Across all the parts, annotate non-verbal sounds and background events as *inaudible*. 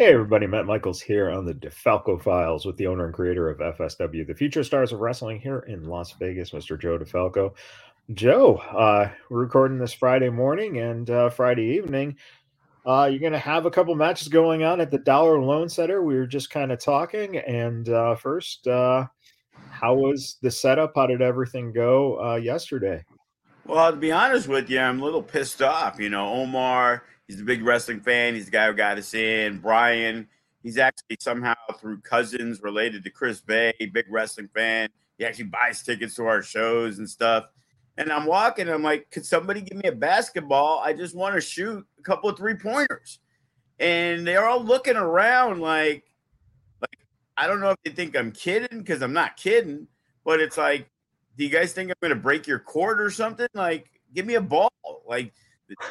Hey everybody, Matt Michaels here on the DeFalco Files with the owner and creator of FSW, the future stars of wrestling here in Las Vegas, Mr. Joe DeFalco. Joe, uh, we're recording this Friday morning and uh, Friday evening. Uh, you're going to have a couple matches going on at the Dollar Loan Center. We were just kind of talking. And uh, first, uh, how was the setup? How did everything go uh, yesterday? Well, to be honest with you, I'm a little pissed off. You know, Omar He's a big wrestling fan. He's the guy who got us in. Brian, he's actually somehow through cousins related to Chris Bey, big wrestling fan. He actually buys tickets to our shows and stuff. And I'm walking, I'm like, could somebody give me a basketball? I just want to shoot a couple of three pointers. And they're all looking around like, like, I don't know if they think I'm kidding because I'm not kidding, but it's like, do you guys think I'm going to break your court or something? Like, give me a ball. Like,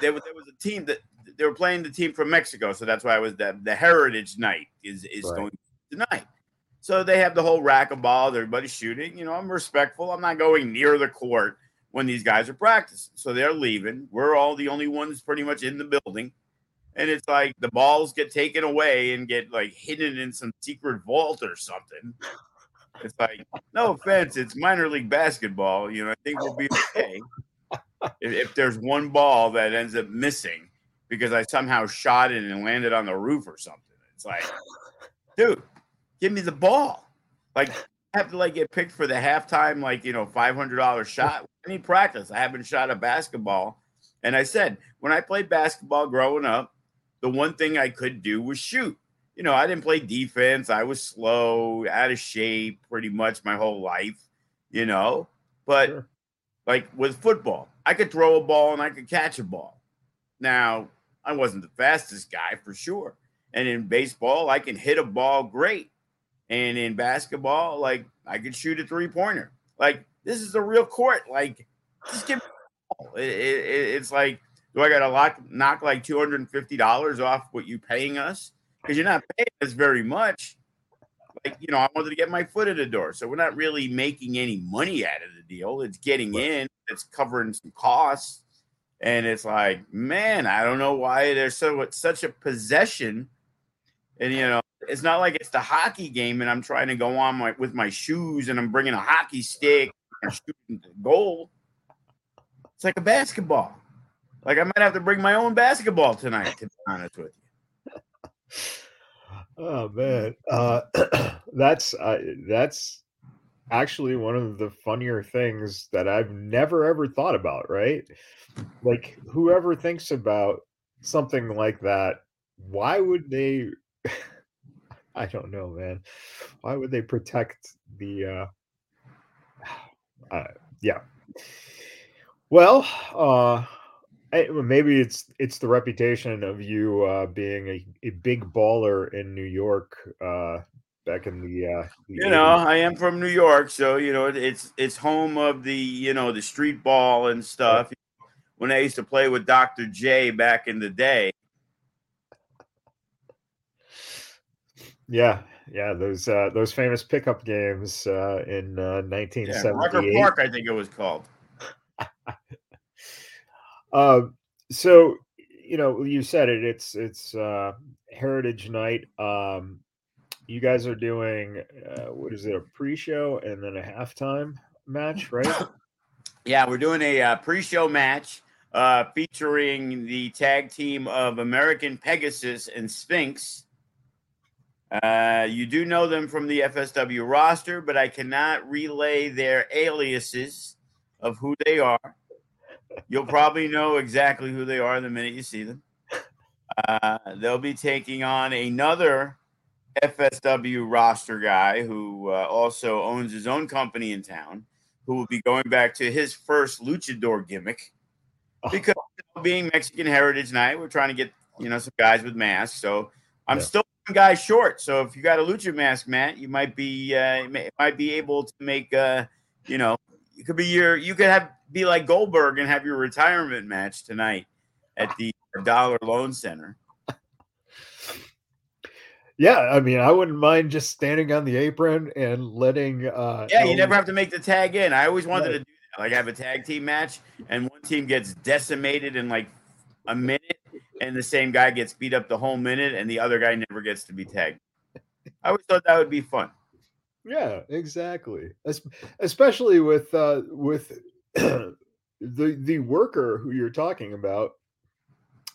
there, there was a team that they were playing the team from Mexico, so that's why I was the the Heritage Night is is right. going tonight. So they have the whole rack of balls, everybody's shooting. You know, I'm respectful. I'm not going near the court when these guys are practicing. So they're leaving. We're all the only ones pretty much in the building. And it's like the balls get taken away and get like hidden in some secret vault or something. It's like, no offense, it's minor league basketball. You know, I think we'll be okay. if, if there's one ball that ends up missing, because I somehow shot it and landed on the roof or something. It's like, *laughs* dude, give me the ball. Like, *laughs* I have to like get picked for the halftime, like you know, five hundred dollars shot. I need practice. I haven't shot a basketball, and I said when I played basketball growing up, the one thing I could do was shoot. You know, I didn't play defense. I was slow, out of shape, pretty much my whole life. You know, but sure. like with football, I could throw a ball and I could catch a ball. Now, I wasn't the fastest guy for sure. And in baseball, I can hit a ball great. And in basketball, like I can shoot a three pointer. Like this is a real court. Like just give it, it, it's like, do I got to lock, knock like two hundred and fifty dollars off what you paying us? Because you're not paying us very much. Like you know, I wanted to get my foot in the door, so we're not really making any money out of the deal. It's getting in. It's covering some costs and it's like, man, I don't know why there's so such a possession. And you know, it's not like it's the hockey game, and I'm trying to go on my, with my shoes, and I'm bringing a hockey stick and shooting the goal. It's like a basketball. Like I might have to bring my own basketball tonight. To be honest with you. Oh man, uh, *clears throat* that's uh, that's actually one of the funnier things that I've never ever thought about. Right? like whoever thinks about something like that, why would they? *laughs* I don't know, man. Why would they protect the? uh, *sighs* uh Yeah. Well, uh, maybe it's it's the reputation of you uh, being a, a big baller in New York uh, back in the, uh, the you 80s. know i am from new york so you know it's it's home of the you know the street ball and stuff when I used to play with Dr. J back in the day. Yeah, yeah, those uh, those famous pickup games uh, in uh, 1978. Yeah, Park, I think it was called. uh, *laughs* so you know, you said it. It's it's uh, Heritage Night. Um, you guys are doing uh, what is it? A pre-show and then a halftime match, right? *coughs* Yeah, we're doing a uh, pre-show match uh, featuring the tag team of American Pegasus and Sphinx. Uh, you do know them from the FSW roster, but I cannot relay their aliases of who they are. You'll probably know exactly who they are the minute you see them. Uh, they'll be taking on another FSW roster guy who uh, also owns his own company in town, who will be going back to his first luchador gimmick because know, being Mexican Heritage Night, we're trying to get you know some guys with masks. So I'm yeah. still guys short. So if you got a lucha mask, Matt, you might be uh, might be able to make uh, you know you could be your you could have be like Goldberg and have your retirement match tonight at the Dollar Loan Center. Yeah, I mean, I wouldn't mind just standing on the apron and letting. uh Yeah, you never have to make the tag in. I always wanted right. to do that. like have a tag team match and one team gets decimated in like a minute and the same guy gets beat up the whole minute, and the other guy never gets to be tagged. I always thought that would be fun. Yeah, exactly. Especially with uh, with *clears throat* the the worker who you're talking about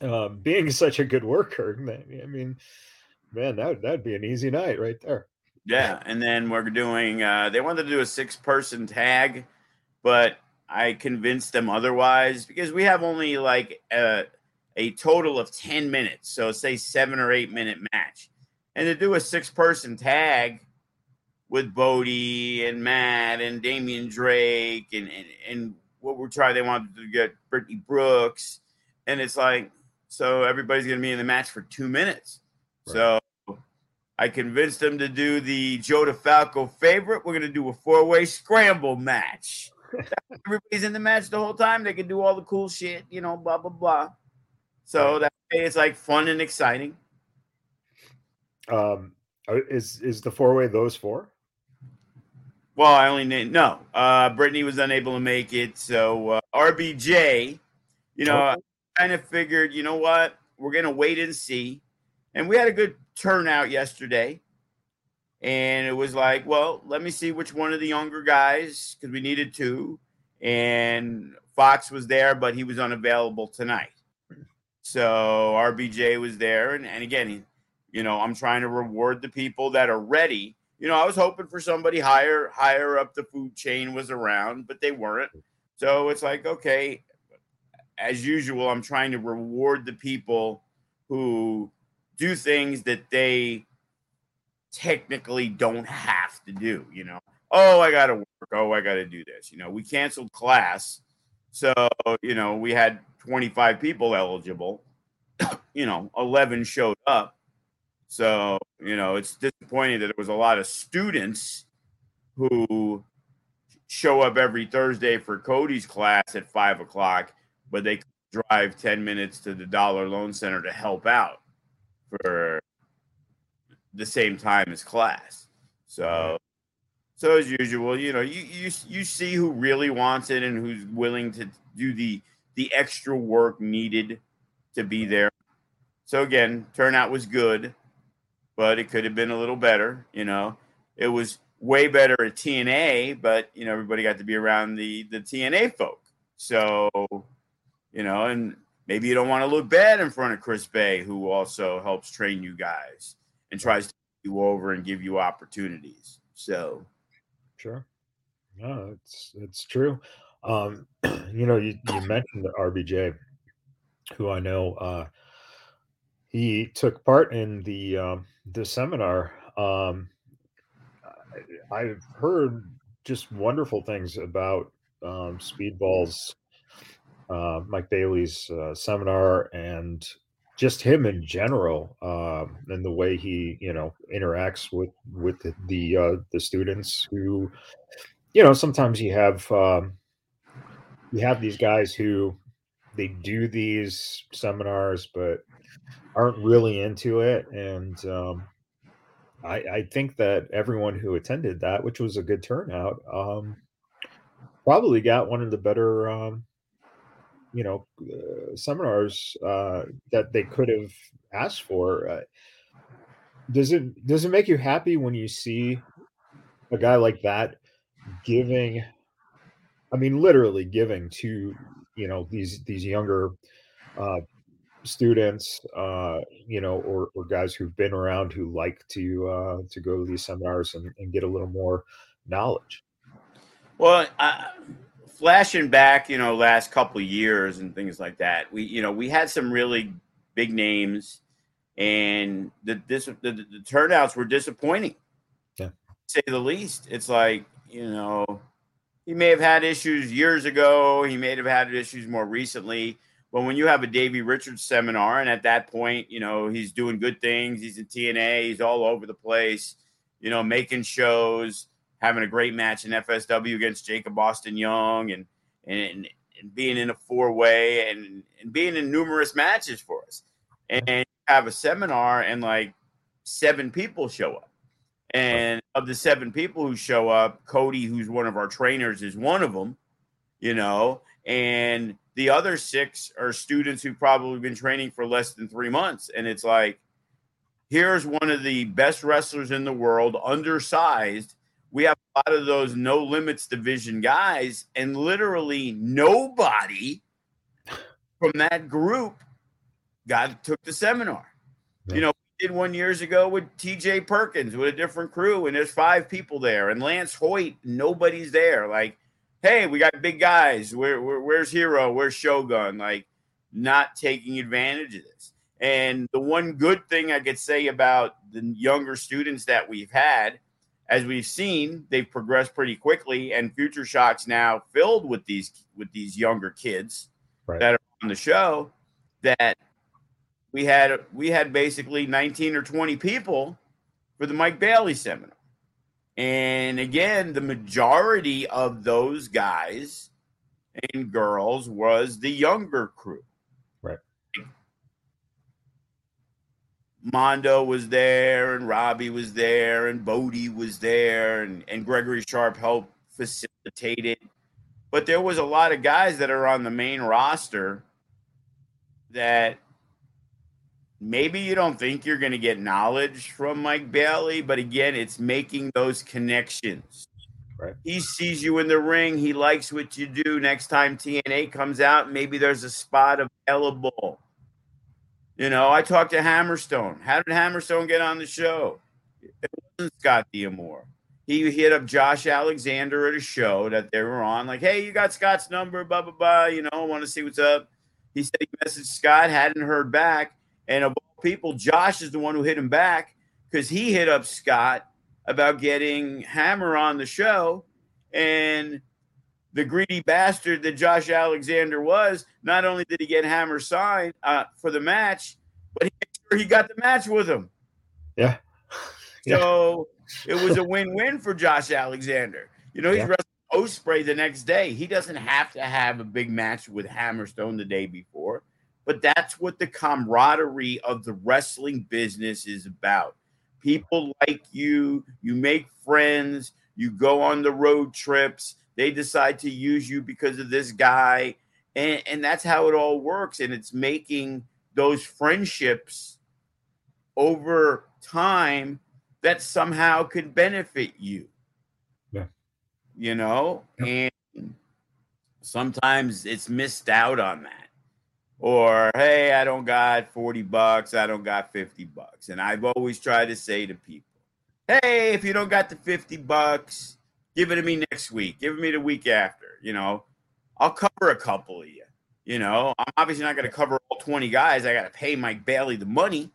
um, being such a good worker. *laughs* I mean, man, that that'd be an easy night right there. Yeah, and then we're doing. Uh, they wanted to do a six person tag, but I convinced them otherwise because we have only like a, a total of ten minutes. So say seven or eight minute match, and to do a six person tag with Bodie and Matt and Damian Drake and, and and what we're trying. They wanted to get Brittany Brooks, and it's like so everybody's going to be in the match for two minutes. Right. So I convinced them to do the Joe DeFalco favorite. We're going to do a four way scramble match. *laughs* Everybody's in the match the whole time. They can do all the cool shit, you know, blah, blah, blah. So that it's like fun and exciting. Um, is is the four way those four? Well, I only need no. Uh, Brittany was unable to make it, so uh, RBJ. You know, okay. I kind of figured, you know what, we're gonna wait and see, and we had a good turnout yesterday. And it was like, well, let me see which one of the younger guys, because we needed two. And Fox was there, but he was unavailable tonight. So RBJ was there. And, and again, he, you know, I'm trying to reward the people that are ready. You know, I was hoping for somebody higher, higher up the food chain was around, but they weren't. So it's like, okay, as usual, I'm trying to reward the people who do things that they technically don't have to do, you know. Oh, I got to work. Oh, I got to do this. You know, we canceled class. So, you know, we had 25 people eligible. *coughs* you know, 11 showed up. So, you know, it's disappointing that there was a lot of students who show up every Thursday for Cody's class at five o'clock, but they drive 10 minutes to the Dollar Loan Center to help out for the same time as class. So, so as usual, you know, you you you see who really wants it and who's willing to do the the extra work needed to be there. So again, turnout was good, but it could have been a little better. You know, it was way better at TNA, but you know everybody got to be around the the TNA folk. So, you know, and maybe you don't want to look bad in front of Chris Bey, who also helps train you guys and tries to you over and give you opportunities. So, sure, no, it's it's true. Um, *clears throat* you know, you, you mentioned the RBJ, who I know uh, he took part in the um, the seminar. Um, I, I've heard just wonderful things about um, Speedball's uh, Mike Bailey's uh, seminar and just him in general um, and the way he you know interacts with with the the, uh, the students who you know sometimes you have um, you have these guys who they do these seminars but aren't really into it and um, I, I think that everyone who attended that which was a good turnout um, probably got one of the better um, you know uh, seminars uh, that they could have asked for. Uh, does it does it make you happy when you see a guy like that giving? I mean, literally giving to you know these these younger uh, students, uh, you know, or, or guys who've been around who like to uh, to go to these seminars and, and get a little more knowledge. Well, I, flashing back, you know, last couple years and things like that, we, you know, we had some really big names, and the this the, the turnouts were disappointing. Yeah, say the least. It's like you know, he may have had issues years ago. He may have had issues more recently. But when you have a Davey Richards seminar, and at that point, you know, he's doing good things. He's in TNA. He's all over the place. You know, making shows having a great match in FSW against Jacob Austin Young and and, and being in a four way and, and being in numerous matches for us. And have a seminar and like seven people show up. And of the seven people who show up, Cody, who's one of our trainers, is one of them, you know, and the other six are students who've probably been training for less than three months. And it's like, here's one of the best wrestlers in the world, undersized. We have a lot of those no limits division guys, and literally nobody from that group got took the seminar. Yeah. You know, we did one years ago with TJ Perkins with a different crew, and there's five people there, and Lance Hoyt, nobody's there. Like, hey, we got big guys. Where, where where's Hero? Where's Shogun? Like, not taking advantage of this. And the one good thing I could say about the younger students that we've had, as we've seen, they've progressed pretty quickly, and Future Shock's now filled with these with these younger kids right. that are on the show. That we had we had basically 19 or 20 people for the Mike Bailey seminar. And again, the majority of those guys and girls was the younger crew. Mondo was there and Robbie was there and Bodie was there and, and Gregory Sharp helped facilitate it. But there was a lot of guys that are on the main roster that maybe you don't think you're going to get knowledge from Mike Bailey, but again, it's making those connections. Right. He sees you in the ring. He likes what you do. Next time TNA comes out, maybe there's a spot available. You know, I talked to Hammerstone. How did Hammerstone get on the show? It wasn't Scott D'Amore. He hit up Josh Alexander at a show that they were on, like, hey, you got Scott's number, blah, blah, blah. You know, I want to see what's up. He said he messaged Scott, hadn't heard back. And of all people, Josh is the one who hit him back because he hit up Scott about getting Hammer on the show. And the greedy bastard that Josh Alexander was, not only did he get Hammer signed uh, for the match, but he sure he got the match with him. Yeah. yeah. So it was a win-win for Josh Alexander. You know, he's yeah. wrestling Ospreay the next day. He doesn't have to have a big match with Hammerstone the day before, but that's what the camaraderie of the wrestling business is about. People like you, you make friends, you go on the road trips they decide to use you because of this guy. And, and that's how it all works. And it's making those friendships over time that somehow could benefit you. Yeah. You know, yeah. and sometimes it's missed out on that. Or, hey, I don't got 40 bucks, I don't got 50 bucks. And I've always tried to say to people, hey, if you don't got the 50 bucks, Give it to me next week. Give it me the week after. You know, I'll cover a couple of you. You know, I'm obviously not going to cover all 20 guys. I got to pay Mike Bailey the money.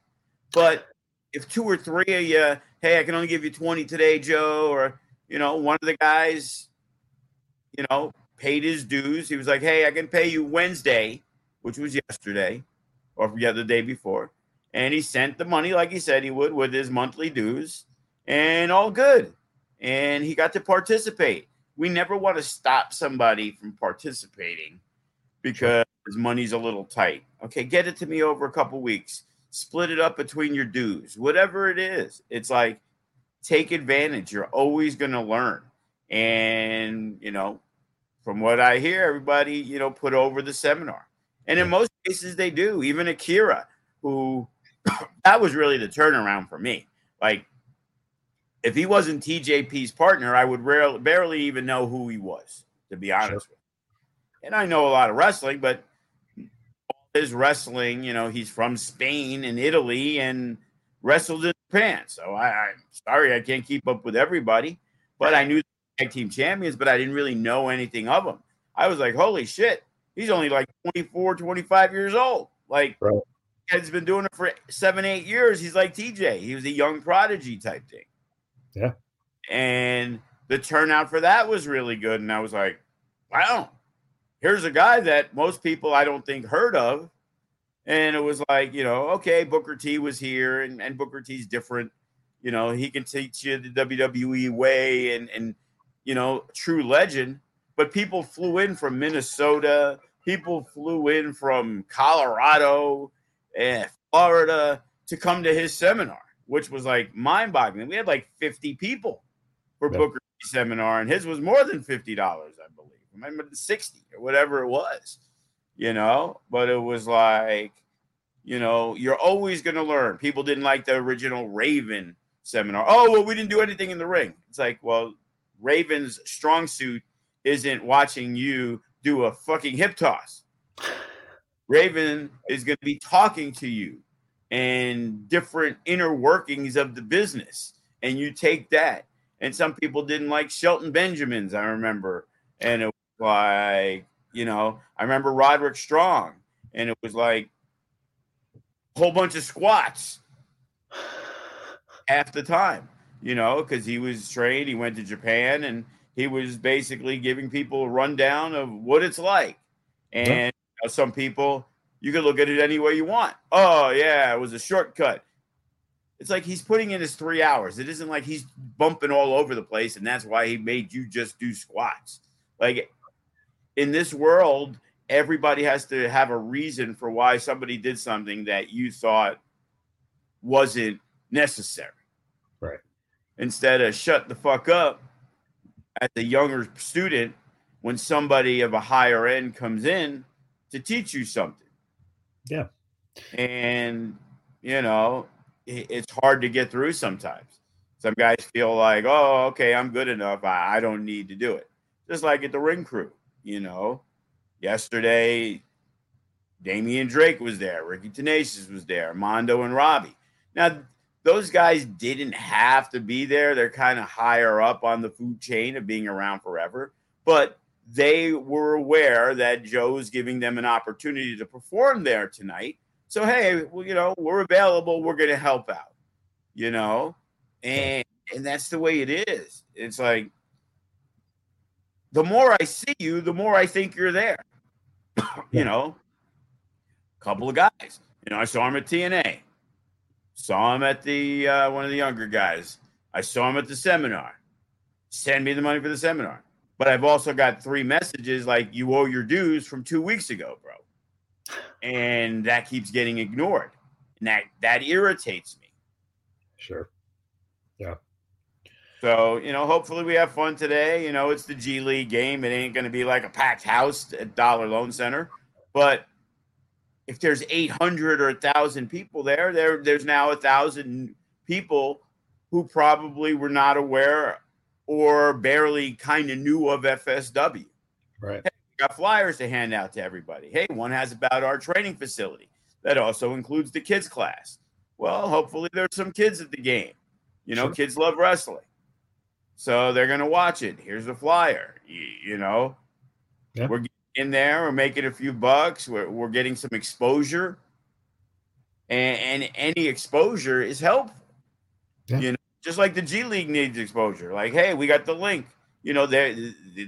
But if two or three of you, hey, I can only give you 20 today, Joe, or, you know, one of the guys, you know, paid his dues. He was like, hey, I can pay you Wednesday, which was yesterday or the other day before. And he sent the money like he said he would with his monthly dues and all good and he got to participate. We never want to stop somebody from participating because money's a little tight. Okay, get it to me over a couple weeks. Split it up between your dues, whatever it is. It's like take advantage. You're always going to learn. And, you know, from what I hear, everybody, you know, put over the seminar. And in most cases, they do. Even Akira, who *coughs* that was really the turnaround for me. Like, if he wasn't TJP's partner, I would rarely, barely even know who he was, to be honest sure. with you. And I know a lot of wrestling, but his wrestling, you know, he's from Spain and Italy and wrestled in Japan. So I, I'm sorry I can't keep up with everybody, but I knew the tag team champions, but I didn't really know anything of them. I was like, holy shit, he's only like 24, 25 years old. Like, right. he's been doing it for seven, eight years. He's like TJ. He was a young prodigy type thing. Yeah. And the turnout for that was really good. And I was like, wow, here's a guy that most people I don't think heard of. And it was like, you know, okay, Booker T was here and, and Booker T's different. You know, he can teach you the WWE way and, and, you know, true legend. But people flew in from Minnesota, people flew in from Colorado and Florida to come to his seminar which was like mind boggling. We had like 50 people for yep. Booker seminar, and his was more than $50, I believe. I remember 60 or whatever it was. you know, but it was like, you know, you're always going to learn. People didn't like the original Raven seminar. Oh, well, we didn't do anything in the ring. It's like, well, Raven's strong suit isn't watching you do a fucking hip toss. Raven is going to be talking to you and different inner workings of the business. And you take that. And some people didn't like Shelton Benjamins, I remember. And it was like, you know, I remember Roderick Strong, and it was like a whole bunch of squats half the time, you know, because he was trained, he went to Japan, and he was basically giving people a rundown of what it's like. And you know, some people, you can look at it any way you want. Oh, yeah, it was a shortcut. It's like he's putting in his three hours. It isn't like he's bumping all over the place, and that's why he made you just do squats. Like in this world, everybody has to have a reason for why somebody did something that you thought wasn't necessary. Right. Instead of shut the fuck up as a younger student when somebody of a higher end comes in to teach you something. Yeah. And, you know, it's hard to get through sometimes. Some guys feel like, oh, okay, I'm good enough. I, I don't need to do it. Just like at the ring crew, you know. Yesterday, Damian Drake was there, Ricky Tenacious was there, Mondo and Robbie. Now, those guys didn't have to be there. They're kind of higher up on the food chain of being around forever, but they were aware that Joe's giving them an opportunity to perform there tonight. So hey, well, you know, we're available. We're going to help out. You know, and and that's the way it is. It's like the more I see you, the more I think you're there. *coughs* you know, a couple of guys. You know, I saw him at TNA. Saw him at the uh, one of the younger guys. I saw him at the seminar. Send me the money for the seminar. But I've also got three messages like you owe your dues from two weeks ago, bro. And that keeps getting ignored. And that that irritates me. Sure. Yeah. So, you know, hopefully we have fun today. You know, it's the G League game. It ain't going to be like a packed house at Dollar Loan Center. But if there's 800 or 1,000 people there, there there's now a 1,000 people who probably were not aware or barely kind of knew of FSW. Right. Hey, got flyers to hand out to everybody. Hey, one has about our training facility. That also includes the kids class. Well, hopefully there's some kids at the game. You know, sure. kids love wrestling. So they're going to watch it. Here's the flyer. You, you know, yeah. we're in there. We're making a few bucks. We're, we're getting some exposure. And, and any exposure is helpful. Yeah. You know, just like the G League needs exposure. Like, hey, we got the link. You know, they're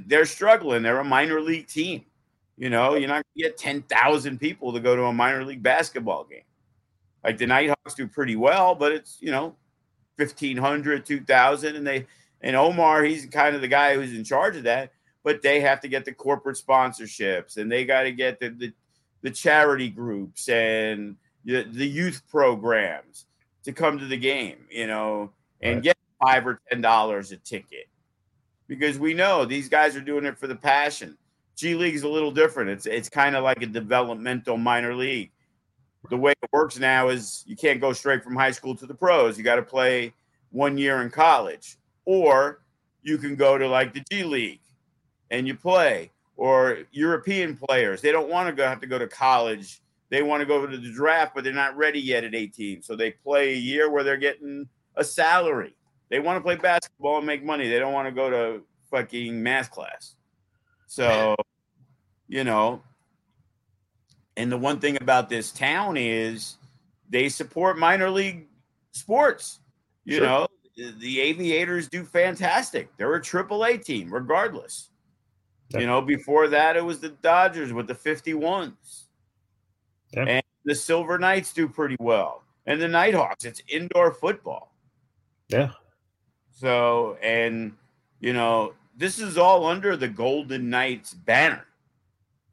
they're struggling. They're a minor league team. You know, you're not gonna get ten thousand people to go to a minor league basketball game. Like the Nighthawks do pretty well, but it's you know, 1500, 2000, and they and Omar, he's kind of the guy who's in charge of that. But they have to get the corporate sponsorships, and they got to get the, the, the charity groups and the, the youth programs to come to the game, you know, and right. get five or ten dollars a ticket, because we know these guys are doing it for the passion. G League is a little different. It's it's kind of like a developmental minor league. The way it works now is you can't go straight from high school to the pros. You got to play one year in college or you can go to like the G League and you play, or European players. They don't want to go have to go to college. They want to go to the draft, but they're not ready yet at 18. So they play a year where they're getting a salary. They want to play basketball and make money. They don't want to go to fucking math class. So, you know, and the one thing about this town is they support minor league sports. You sure. know, the Aviators do fantastic. They're a triple A team, regardless. Yep. You know, before that, it was the Dodgers with the 51s. Yep. And the Silver Knights do pretty well. And the Nighthawks, it's indoor football. Yeah. So, and, you know, this is all under the Golden Knights banner.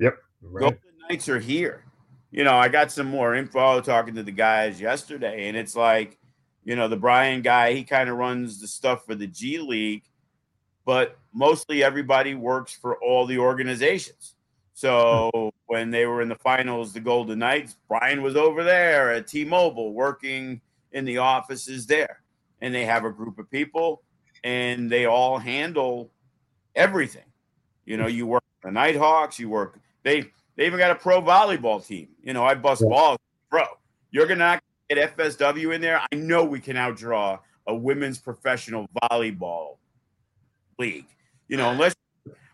Yep. Right. Golden Knights are here. You know, I got some more info talking to the guys yesterday, and it's like, you know, the Brian guy, he kind of runs the stuff for the G League, but mostly everybody works for all the organizations. So when they were in the finals, the Golden Knights, Brian was over there at T-Mobile working in the offices there, and they have a group of people, and they all handle everything. You know, you work the Nighthawks, you work. They they even got a pro volleyball team. You know, I bust yeah. balls, bro. You're gonna not get FSW in there. I know we can outdraw a women's professional volleyball league. You know, unless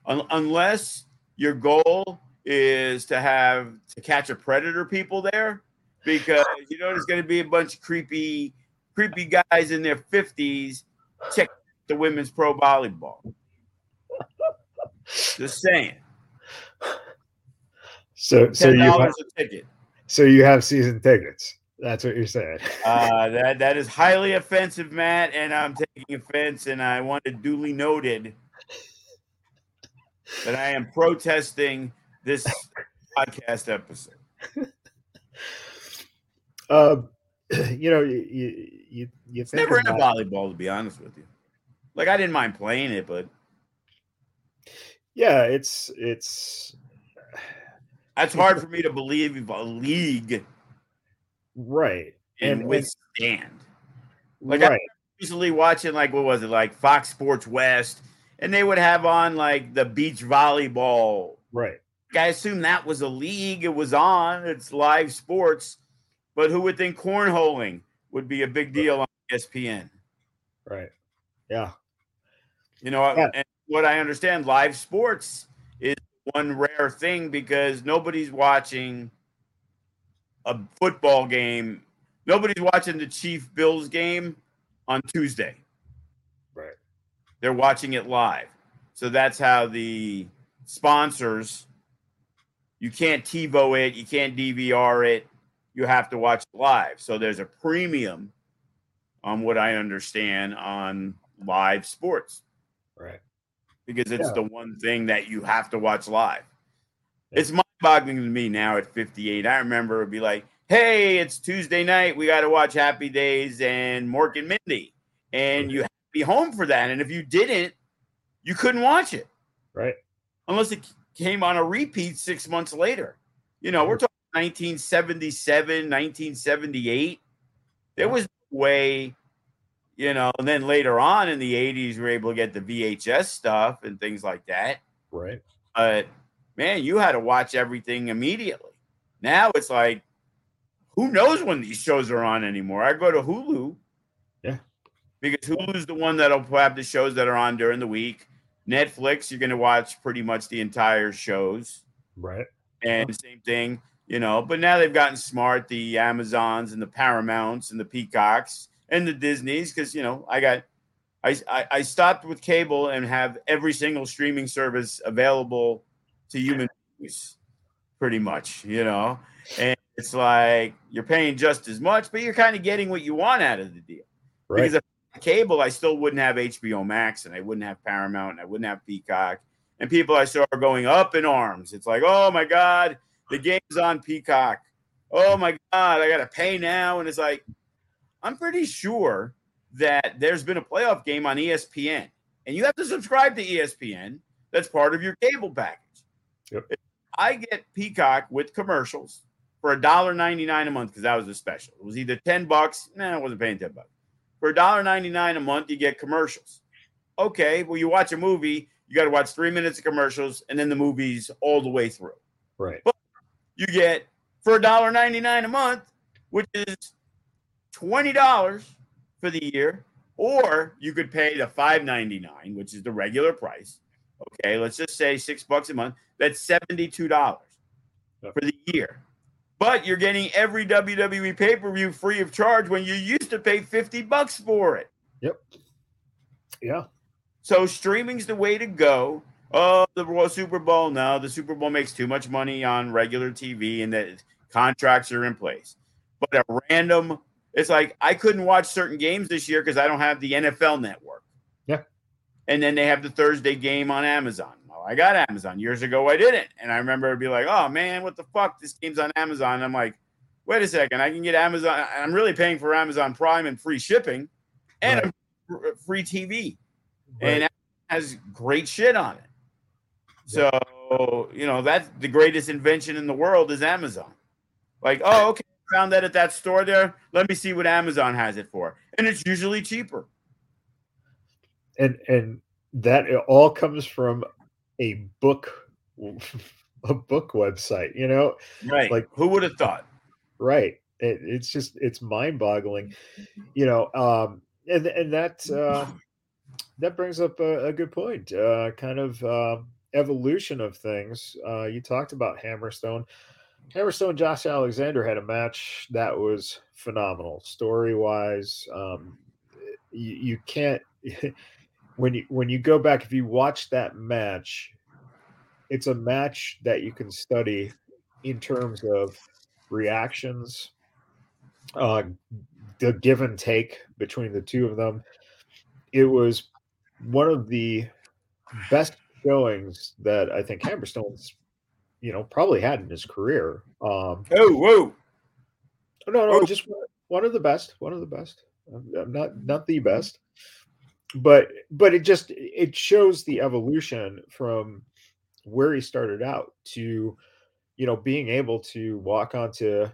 un- unless your goal is to have to catch a predator people there, because you know there's going to be a bunch of creepy creepy guys in their 50s check the women's pro volleyball. Just saying. So so you have, a ticket. So you have season tickets. That's what you're saying. uh, that that is highly offensive, Matt, and I'm taking offense, and I want it duly noted that I am protesting this podcast episode. Uh, *laughs* *clears throat* you know, you you you, it's never in a volleyball, to be honest with you. Like I didn't mind playing it, but yeah, it's it's *sighs* that's hard for me to believe a league right and, and withstand. Like right. I usually watching like what was it like Fox Sports West, and they would have on like the beach volleyball. Right. I assume that was a league. It was on. It's live sports, but who would think cornholing would be a big deal on ESPN? Right. Yeah. You know, yeah. and what I understand, live sports is one rare thing because nobody's watching a football game. Nobody's watching the Chief Bills game on Tuesday. Right. They're watching it live. So that's how the sponsors you can't TiVo it, you can't DVR it, you have to watch live. So there's a premium on what I understand on live sports. Right because it's yeah. the one thing that you have to watch live. Yeah. It's mind boggling to me now at 58. I remember it'd be like, hey, it's Tuesday night. We got to watch Happy Days and Mork and Mindy. And you have to be home for that. And if you didn't, you couldn't watch it. Right. Unless it came on a repeat six months later. You know, we're talking 1977, 1978. There was no way you know, and then later on in the 80s, we were able to get the VHS stuff and things like that. Right. But man, you had to watch everything immediately. Now it's like, who knows when these shows are on anymore? I go to Hulu. Yeah. Because Hulu's the one that'll have the shows that are on during the week. Netflix, you're going to watch pretty much the entire shows. Right. And the same thing, you know, but now they've gotten smart, the Amazons and the Paramounts and the Peacocks and the Disney's because you know I got I, I, I stopped with cable and have every single streaming service available to human beings, pretty much. You know, and it's like you're paying just as much, but you're kind of getting what you want out of the deal. Right. Because if cable, I still wouldn't have HBO Max, and I wouldn't have Paramount, and I wouldn't have Peacock. And people I saw are going up in arms. It's like, oh my god, the game's on Peacock. Oh my god, I got to pay now, and it's like I'm pretty sure that there's been a playoff game on ESPN, and you have to subscribe to ESPN. That's part of your cable package. Yep. I get Peacock with commercials for $1.99 a month because that was a special. It was either 10 bucks. Nah, I wasn't paying 10 bucks. For $1.99 a month, you get commercials. Okay, well, you watch a movie, you got to watch three minutes of commercials, and then the movie's all the way through. Right. But you get for $1.99 a month, which is $20 for the year, or you could pay the $5.99, which is the regular price. Okay, let's just say six bucks a month. That's $72 for the year. But you're getting every WWE pay per view free of charge when you used to pay 50 bucks for it. Yep. Yeah. So streaming's the way to go. Oh, the Super Bowl. No, the Super Bowl makes too much money on regular TV and the contracts are in place. But a random it's like I couldn't watch certain games this year because I don't have the NFL network. Yeah. And then they have the Thursday game on Amazon. Well, I got Amazon. Years ago I didn't. And I remember it'd be like, oh man, what the fuck? This game's on Amazon. And I'm like, wait a second, I can get Amazon. I'm really paying for Amazon Prime and free shipping and right. free TV. Right. And has great shit on it. Yeah. So you know, that's the greatest invention in the world is Amazon. Like, oh, okay, found that at that store there. Let me see what Amazon has it for. And it's usually cheaper. And and that it all comes from a book *laughs* a book website, you know? Right. Like who would have thought? Right. It, it's just it's mind-boggling. *laughs* You know, um and and that *laughs* uh that brings up a, a good point. Uh kind of uh, evolution of things. Uh you talked about Hammerstone. Hammerstone Josh Alexander had a match that was phenomenal story wise. Um, you, you can't *laughs* when you when you go back if you watch that match, it's a match that you can study in terms of reactions, uh, the give and take between the two of them. It was one of the best showings that I think Hammerstone's you know, probably had in his career. Um, oh, whoa. No, no, just one of the best. One of the best. I'm Not not the best, but but it just it shows the evolution from where he started out to, you know, being able to walk onto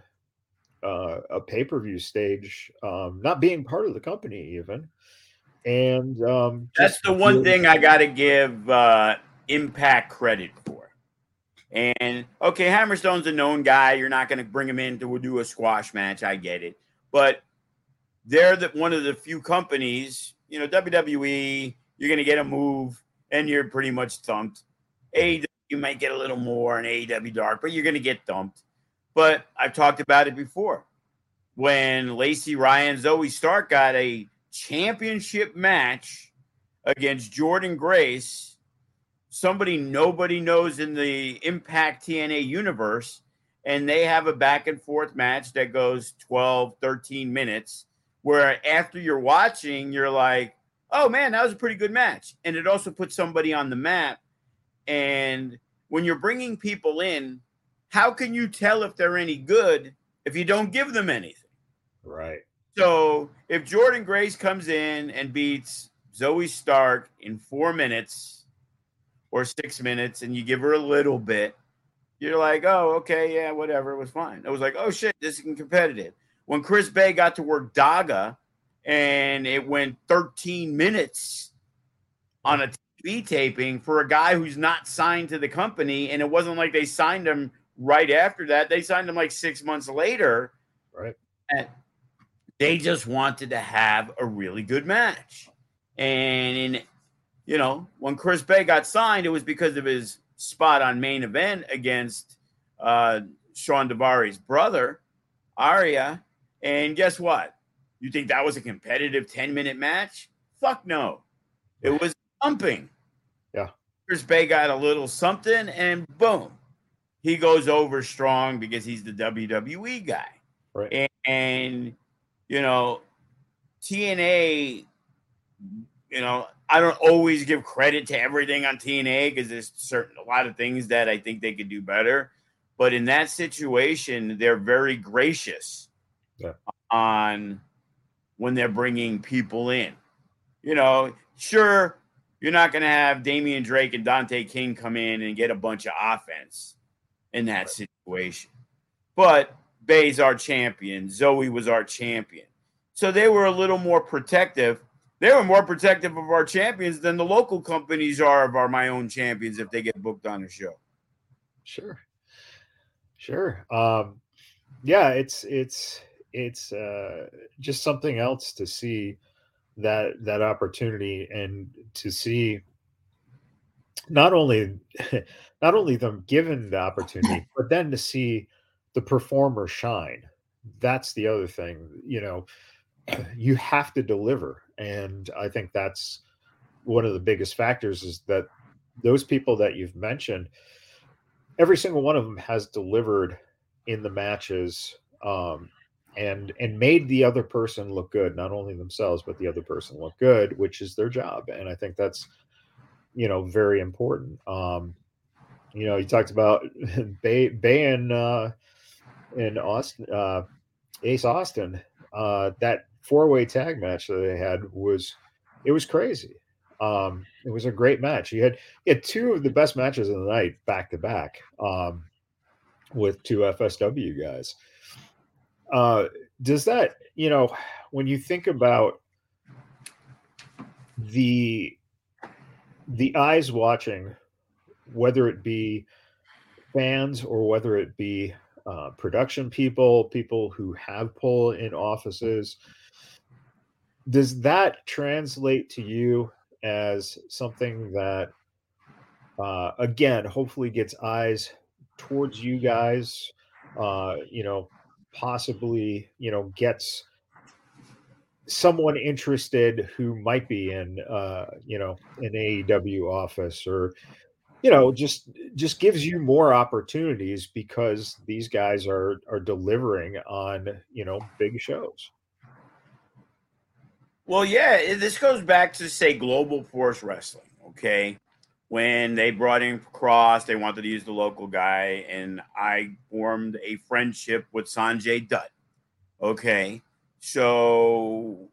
uh, a pay per view stage, um, not being part of the company even, and um, that's the one thing I got to give uh, Impact credit for and okay, Hammerstone's a known guy. You're not going to bring him in to do a squash match. I get it, but they're the, one of the few companies. You know, WWE. You're going to get a move, and you're pretty much thumped. AEW, you might get a little more in AEW Dark, but you're going to get thumped. But I've talked about it before. When Lacey Ryan, Zoey Stark got a championship match against Jordynne Grace somebody nobody knows in the Impact TNA universe, and they have a back and forth match that goes 12, 13 minutes, where after you're watching, you're like, oh man, that was a pretty good match. And it also puts somebody on the map. And when you're bringing people in, how can you tell if they're any good if you don't give them anything? Right. So if Jordynne Grace comes in and beats Zoey Stark in four minutes, or six minutes and you give her a little bit, you're like, oh, okay, yeah, whatever. It was fine. It was like, oh shit, this is competitive. When Chris Bey got to work Daga and it went 13 minutes on a TV taping for a guy who's not signed to the company, and it wasn't like they signed him right after that. They signed him like six months later. Right. And they just wanted to have a really good match. And in you know, when Chris Bey got signed, it was because of his spot on main event against uh, Shawn Daivari's brother, Ariya. And guess what? You think that was a competitive 10 minute match? Fuck no. It was pumping. Yeah. Chris Bey got a little something and boom, he goes over strong because he's the WWE guy. Right. And, and you know, TNA, you know, I don't always give credit to everything on TNA because there's certain a lot of things that I think they could do better. But in that situation, they're very gracious yeah. on when they're bringing people in. You know, sure, you're not going to have Damian Drake and Dante King come in and get a bunch of offense in that right. situation. But Bey's our champion. Zoey was our champion. So they were a little more protective they were more protective of our champions than the local companies are of our my own champions if they get booked on a show. Sure. Sure. Um yeah, it's it's it's uh just something else to see that that opportunity and to see not only *laughs* not only them given the opportunity but then to see the performer shine. That's the other thing you know *clears throat* you have to deliver and i think that's one of the biggest factors is that those people that you've mentioned every single one of them has delivered in the matches um, and and made the other person look good not only themselves but the other person look good which is their job and i think that's you know very important. Um you know you talked about *laughs* bay bay and uh in austin uh ace austin uh that four way tag match that they had was it was crazy. Um, it was a great match. You had, you had two of the best matches of the night back to back um, with two FSW guys. Uh, does that, you know, when you think about the the eyes watching, whether it be fans or whether it be uh, production people, people who have pull in offices, does that translate to you as something that, uh, again, hopefully gets eyes towards you guys? Uh, you know, possibly, you know, gets someone interested who might be in uh you know an AEW office or you know just just gives you more opportunities because these guys are are delivering on you know big shows well yeah this goes back to say global force wrestling okay when they brought in cross they wanted to use the local guy and i formed a friendship with sanjay dutt okay so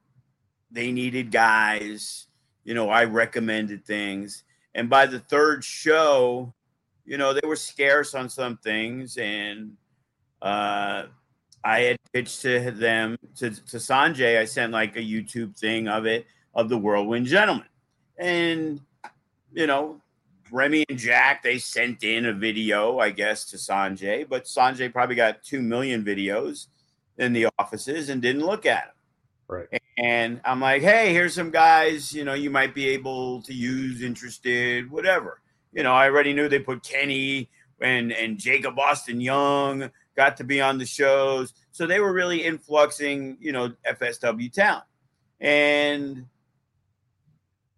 they needed guys. You know, I recommended things. And by the third show, you know, they were scarce on some things. And uh, I had pitched to them, to, to Sanjay, I sent like a YouTube thing of it, of the Whirlwind Gentleman. And, you know, Remy and Jack, they sent in a video, I guess, to Sanjay, but Sanjay probably got 2 million videos in the offices and didn't look at them. Right. And I'm like, hey, here's some guys, you know, you might be able to use, interested, whatever. You know, I already knew they put Kenny and and Jacob Austin Young got to be on the shows. So they were really influxing, you know, FSW town. And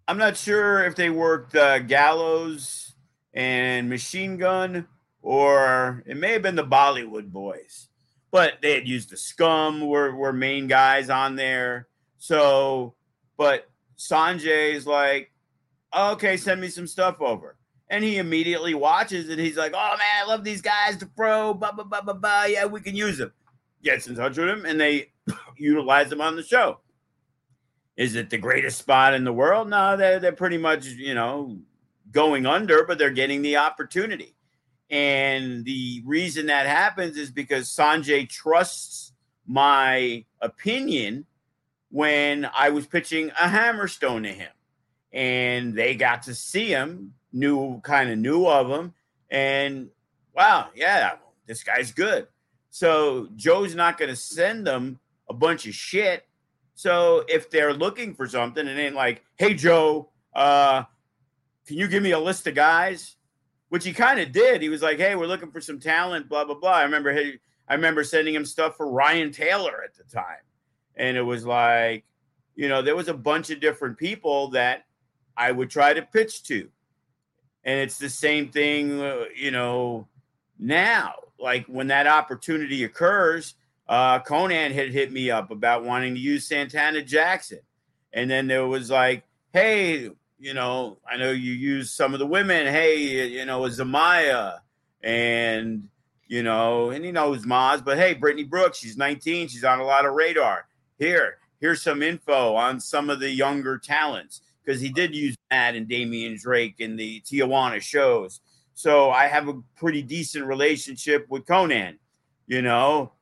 I'm not sure if they worked uh, Gallows and Machine Gun or it may have been the Bollywood boys but they had used the scum were, were main guys on there. So, but Sanjay's like, okay, send me some stuff over. And he immediately watches it. He's like, oh man, I love these guys the pro, blah, blah, blah, blah, blah. Yeah, we can use them. Gets in touch with him and they *laughs* utilize them on the show. Is it the greatest spot in the world? No, they're, they're pretty much, you know, going under, but they're getting the opportunity. And the reason that happens is because Sanjay trusts my opinion when I was pitching a hammerstone to him. And they got to see him, knew kind of knew of him, and wow, yeah, this guy's good. So Joe's not going to send them a bunch of shit. So if they're looking for something and ain't like, hey Joe, uh, can you give me a list of guys? Which he kind of did. He was like, "Hey, we're looking for some talent." Blah blah blah. I remember he, I remember sending him stuff for Ryan Taylor at the time, and it was like, you know, there was a bunch of different people that I would try to pitch to, and it's the same thing, uh, you know, now. Like when that opportunity occurs, uh, Konnan had hit me up about wanting to use Santana Jackson, and then there was like, "Hey, you know, I know you use some of the women. Hey, you know, Zamaya and you know, and he knows Maz, but hey, Brittany Brooks, she's 19, she's on a lot of radar. Here, here's some info on some of the younger talents because he did use Matt and Damian Drake in the Tijuana shows. So I have a pretty decent relationship with Konnan. You know,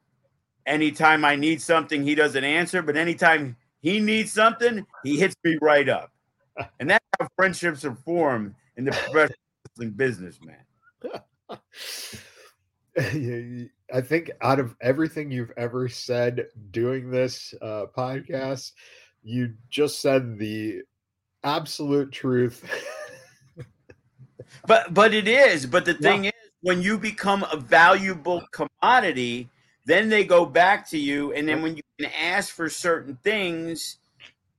anytime I need something, he doesn't answer, but anytime he needs something, he hits me right up *laughs* and that's how friendships are formed in the professional wrestling business, man. *laughs* I think out of everything you've ever said doing this uh, podcast, you just said the absolute truth. but but it is. But the thing yeah. is, when you become a valuable commodity, then they go back to you, and then when you can ask for certain things,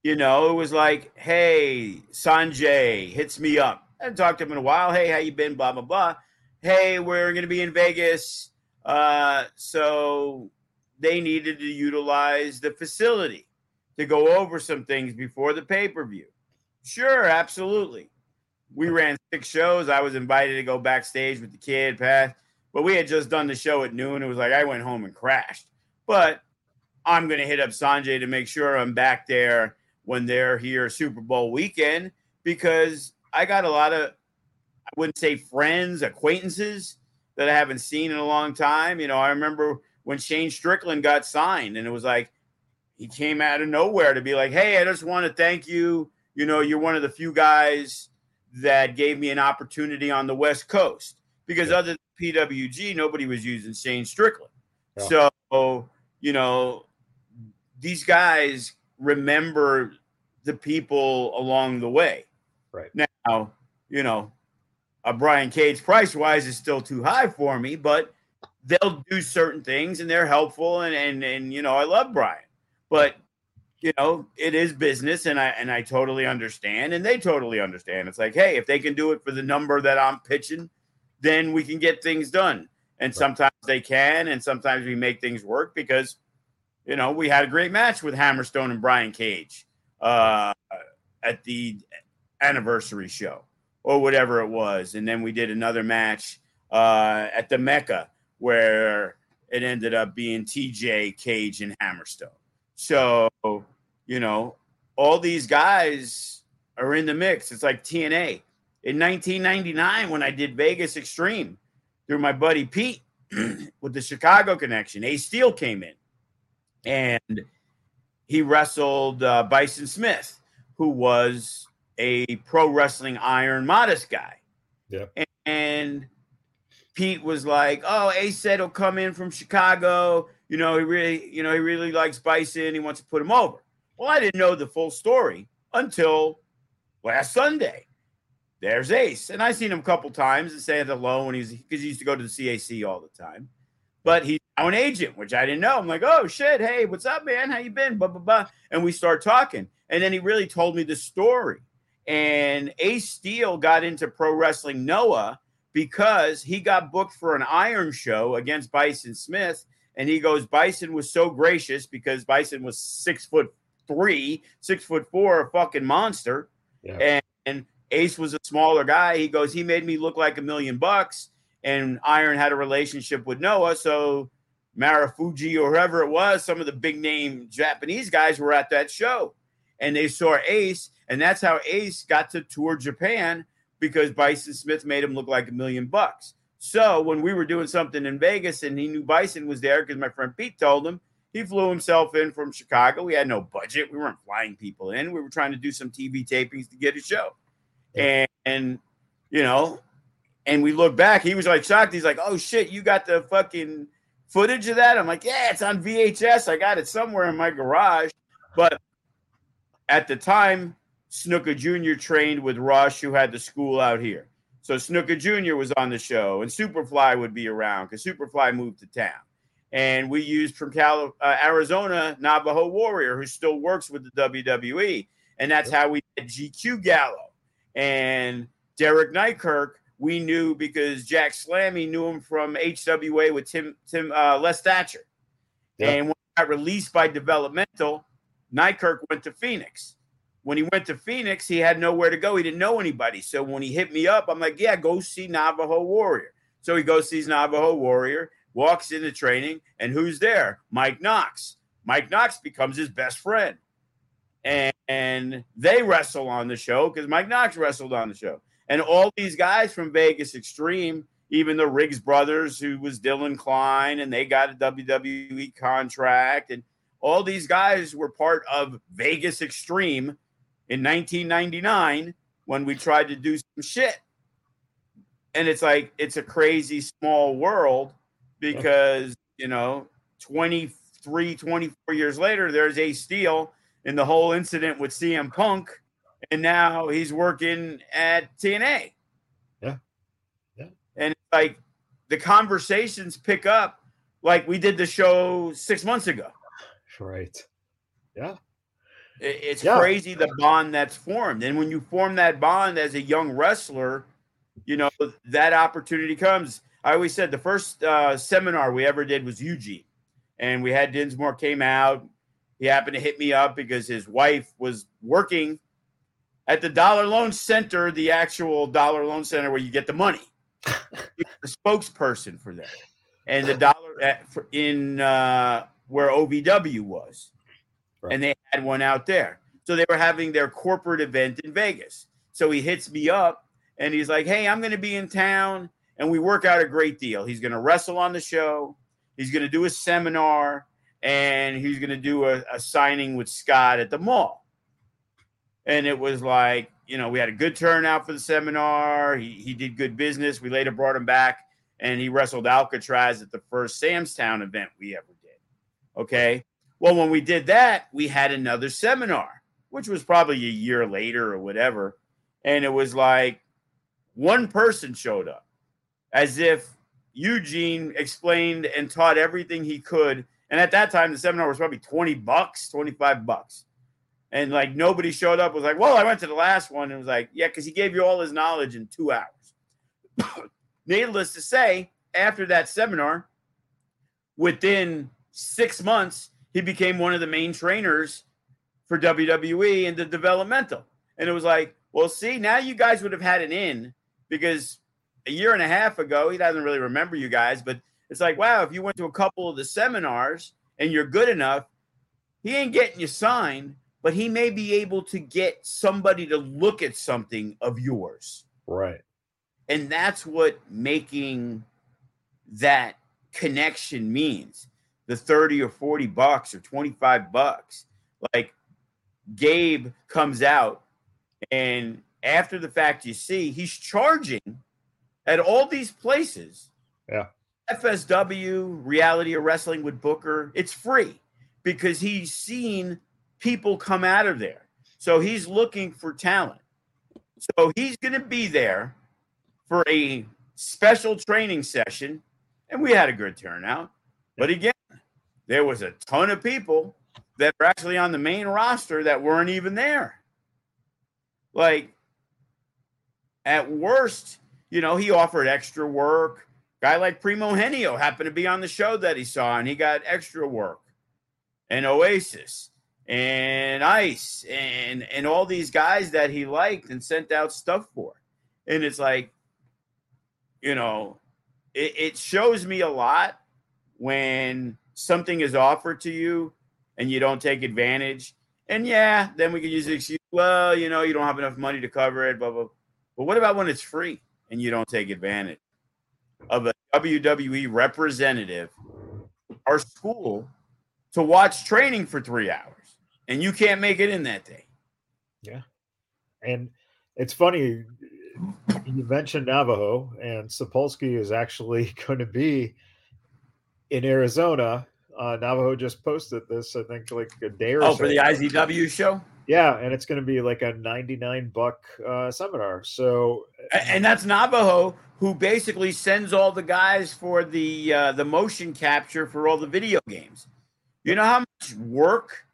you know, it was like, hey, Sanjay hits me up. I haven't talked to him in a while. Hey, how you been? Blah blah blah. Hey, we're to be in Vegas, uh, so they needed to utilize the facility to go over some things before the pay per view. Sure, absolutely. We ran six shows. I was invited to go backstage with the kid, Pat, but we had just done the show at noon. It was like I went home and crashed. But I'm going to hit up Sanjay to make sure I'm back there when they're here Super Bowl weekend. because I got a lot of, I wouldn't say friends, acquaintances that I haven't seen in a long time. You know, I remember when Shane Strickland got signed, and it was like he came out of nowhere to be like, "Hey, I just want to thank you. You know, you're one of the few guys that gave me an opportunity on the West Coast because yeah. other than PWG, nobody was using Shane Strickland. Yeah. So, you know, these guys remember the people along the way. Right. Now, you know, a Brian Cage price wise is still too high for me, but they'll do certain things and they're helpful and and and you know, I love Brian. But you know, it is business and I and I totally understand and they totally understand. It's like, hey, if they can do it for the number that I'm pitching, then we can get things done. And right. sometimes they can and sometimes we make things work because you know, we had a great match with Hammerstone and Brian Cage uh, at the anniversary show or whatever it was. And then we did another match uh, at the Mecca where it ended up being TJ Cage and Hammerstone. So, you know, all these guys are in the mix. It's like TNA. In 1999, when I did Vegas Extreme through my buddy Pete *clears throat* with the Chicago connection, Ace Steel came in and he wrestled uh, Bison Smith, who was a pro wrestling Iron Modest guy. Yeah. And, and Pete was like, "Oh, Ace said he'll come in from Chicago you know, he really, you know, he really likes Bison. He wants to put him over. Well, I didn't know the full story until last Sunday. There's Ace, and I seen him a couple times and say hello when he's because he used to go to the CAC all the time. But he's now an agent, which I didn't know. I'm like, oh shit, hey, what's up, man? How you been? Blah blah blah. And we start talking, and then he really told me the story. And Ace Steel got into pro wrestling Noah because he got booked for an Iron show against Bison Smith and he goes, Bison was so gracious because Bison was six foot three, six foot four, a fucking monster. Yeah. And, and Ace was a smaller guy. He goes, he made me look like a million bucks. And Iron had a relationship with Noah. So Marufuji or whoever it was, some of the big name Japanese guys were at that show. And they saw Ace. And that's how Ace got to tour Japan because Bison Smith made him look like a million bucks. So when we were doing something in Vegas and he knew Bison was there because my friend Pete told him, he flew himself in from Chicago. We had no budget. We weren't flying people in. We were trying to do some TV tapings to get a show. And, and you know, and we look back, he was like shocked. He's like, oh shit, you got the fucking footage of that? I'm like, yeah, it's on VHS. I got it somewhere in my garage. But at the time, Snuka Jr. trained with Rush, who had the school out here. So Snuka Jr. was on the show, and Superfly would be around because Superfly moved to town. And we used from Cal- uh, Arizona Navajo Warrior, who still works with the WWE, and that's how we did GQ Gallo and Derek Neikirk. We knew because Jack Slammy knew him from HWA with Tim Tim uh, Les Thatcher, and when he got released by Developmental, Neikirk went to Phoenix when he went to Phoenix, he had nowhere to go. He didn't know anybody. So when he hit me up, I'm like, yeah, go see Navajo Warrior. So he goes sees Navajo Warrior, walks into training, and who's there? Mike Knox. Mike Knox becomes his best friend. And, and they wrestle on the show because Mike Knox wrestled on the show. And all these guys from Vegas Extreme, even the Riggs brothers, who was Dylan Klein, and they got a WWE contract. And all these guys were part of Vegas Extreme in 1999 when we tried to do some shit. And it's like, it's a crazy small world because, you know, 23, 24 years later, there's Ace Steel in the whole incident with CM Punk. And now he's working at TNA. Yeah. Yeah. And like the conversations pick up like we did the show six months ago. Right. Yeah. It's yeah. crazy the bond that's formed. And when you form that bond as a young wrestler, you know, that opportunity comes. I always said the first uh, seminar we ever did was Eugene. And we had Dinsmore came out. He happened to hit me up because his wife was working at the Dollar Loan Center, the actual Dollar Loan Center where you get the money. *laughs* the spokesperson for that. And the dollar at, in uh, where OVW was right. and they had one out there. So they were having their corporate event in Vegas. So he hits me up and he's like, Hey, I'm going to be in town. And we work out a great deal. He's going to wrestle on the show, he's going to do a seminar, and he's going to do a, a signing with Scott at the mall. And it was like, you know, we had a good turnout for the seminar. He, he did good business. We later brought him back and he wrestled Alcatraz at the first Samstown event we ever did. Okay. Well, when we did that, we had another seminar, which was probably a year later or whatever. And it was like one person showed up as if Eugene explained and taught everything he could. And at that time, the seminar was probably 20 bucks, 25 bucks. And like nobody showed up, was like, well, I went to the last one. And was like, yeah, because he gave you all his knowledge in two hours. *coughs* Needless to say, after that seminar, within six months, he became one of the main trainers for WWE and the developmental. And it was like, well, see, now you guys would have had an in because a year and a half ago, he doesn't really remember you guys, but it's like, wow, if you went to a couple of the seminars and you're good enough, he ain't getting you signed, but he may be able to get somebody to look at something of yours. Right. And that's what making that connection means. The 30 or 40 bucks or 25 bucks. Like Gabe comes out and after the fact you see he's charging at all these places. Yeah. FSW, reality of wrestling with Booker, it's free because he's seen people come out of there. So he's looking for talent. So he's going to be there for a special training session. And we had a good turnout. But again, there was a ton of people that are actually on the main roster that weren't even there. Like, at worst, you know, he offered extra work. Guy like Primo Henio happened to be on the show that he saw, and he got extra work. And Oasis and Ice and and all these guys that he liked and sent out stuff for. And it's like, you know, it, it shows me a lot when something is offered to you and you don't take advantage. And yeah, then we can use the excuse, well, you know, you don't have enough money to cover it, blah, blah. But what about when it's free and you don't take advantage of a WWE representative, our school, to watch training for three hours and you can't make it in that day? Yeah. And it's funny, you mentioned Navajo, and Sapolsky is actually *laughs* going to be in Arizona. Uh, Navajo just posted this, I think, like a day or oh, so for the. IZW show. Yeah, and it's going to be like a 99 buck uh, seminar. So, And that's Navajo, who basically sends all the guys for the uh, the motion capture for all the video games. You know how much work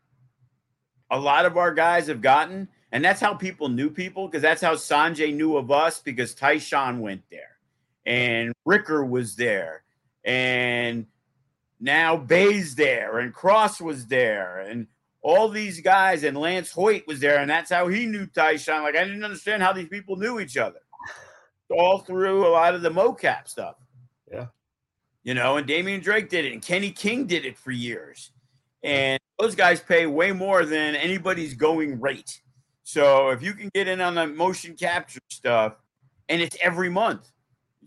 a lot of our guys have gotten, and that's how people knew people because that's how Sanjay knew of us because Tyshawn went there, and Ricker was there, and now Bey's there, and Cross was there, and all these guys, and Lance Hoyt was there, and that's how he knew Tyshawn. Like I didn't understand how these people knew each other, all through a lot of the mocap stuff. Yeah. you know, and Damian Drake did it, and Kenny King did it for years, and those guys pay way more than anybody's going rate. So if you can get in on the motion capture stuff, and it's every month.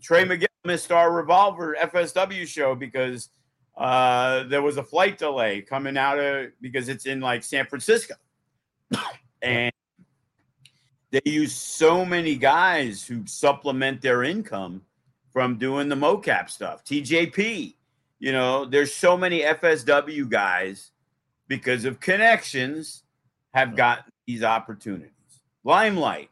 Trey Miguel missed our Revolver FSW show because uh, there was a flight delay coming out of because it's in like San Francisco, *coughs* and they use so many guys who supplement their income from doing the mocap stuff. TJP, you know, there's so many FSW guys because of connections have gotten these opportunities. Limelight,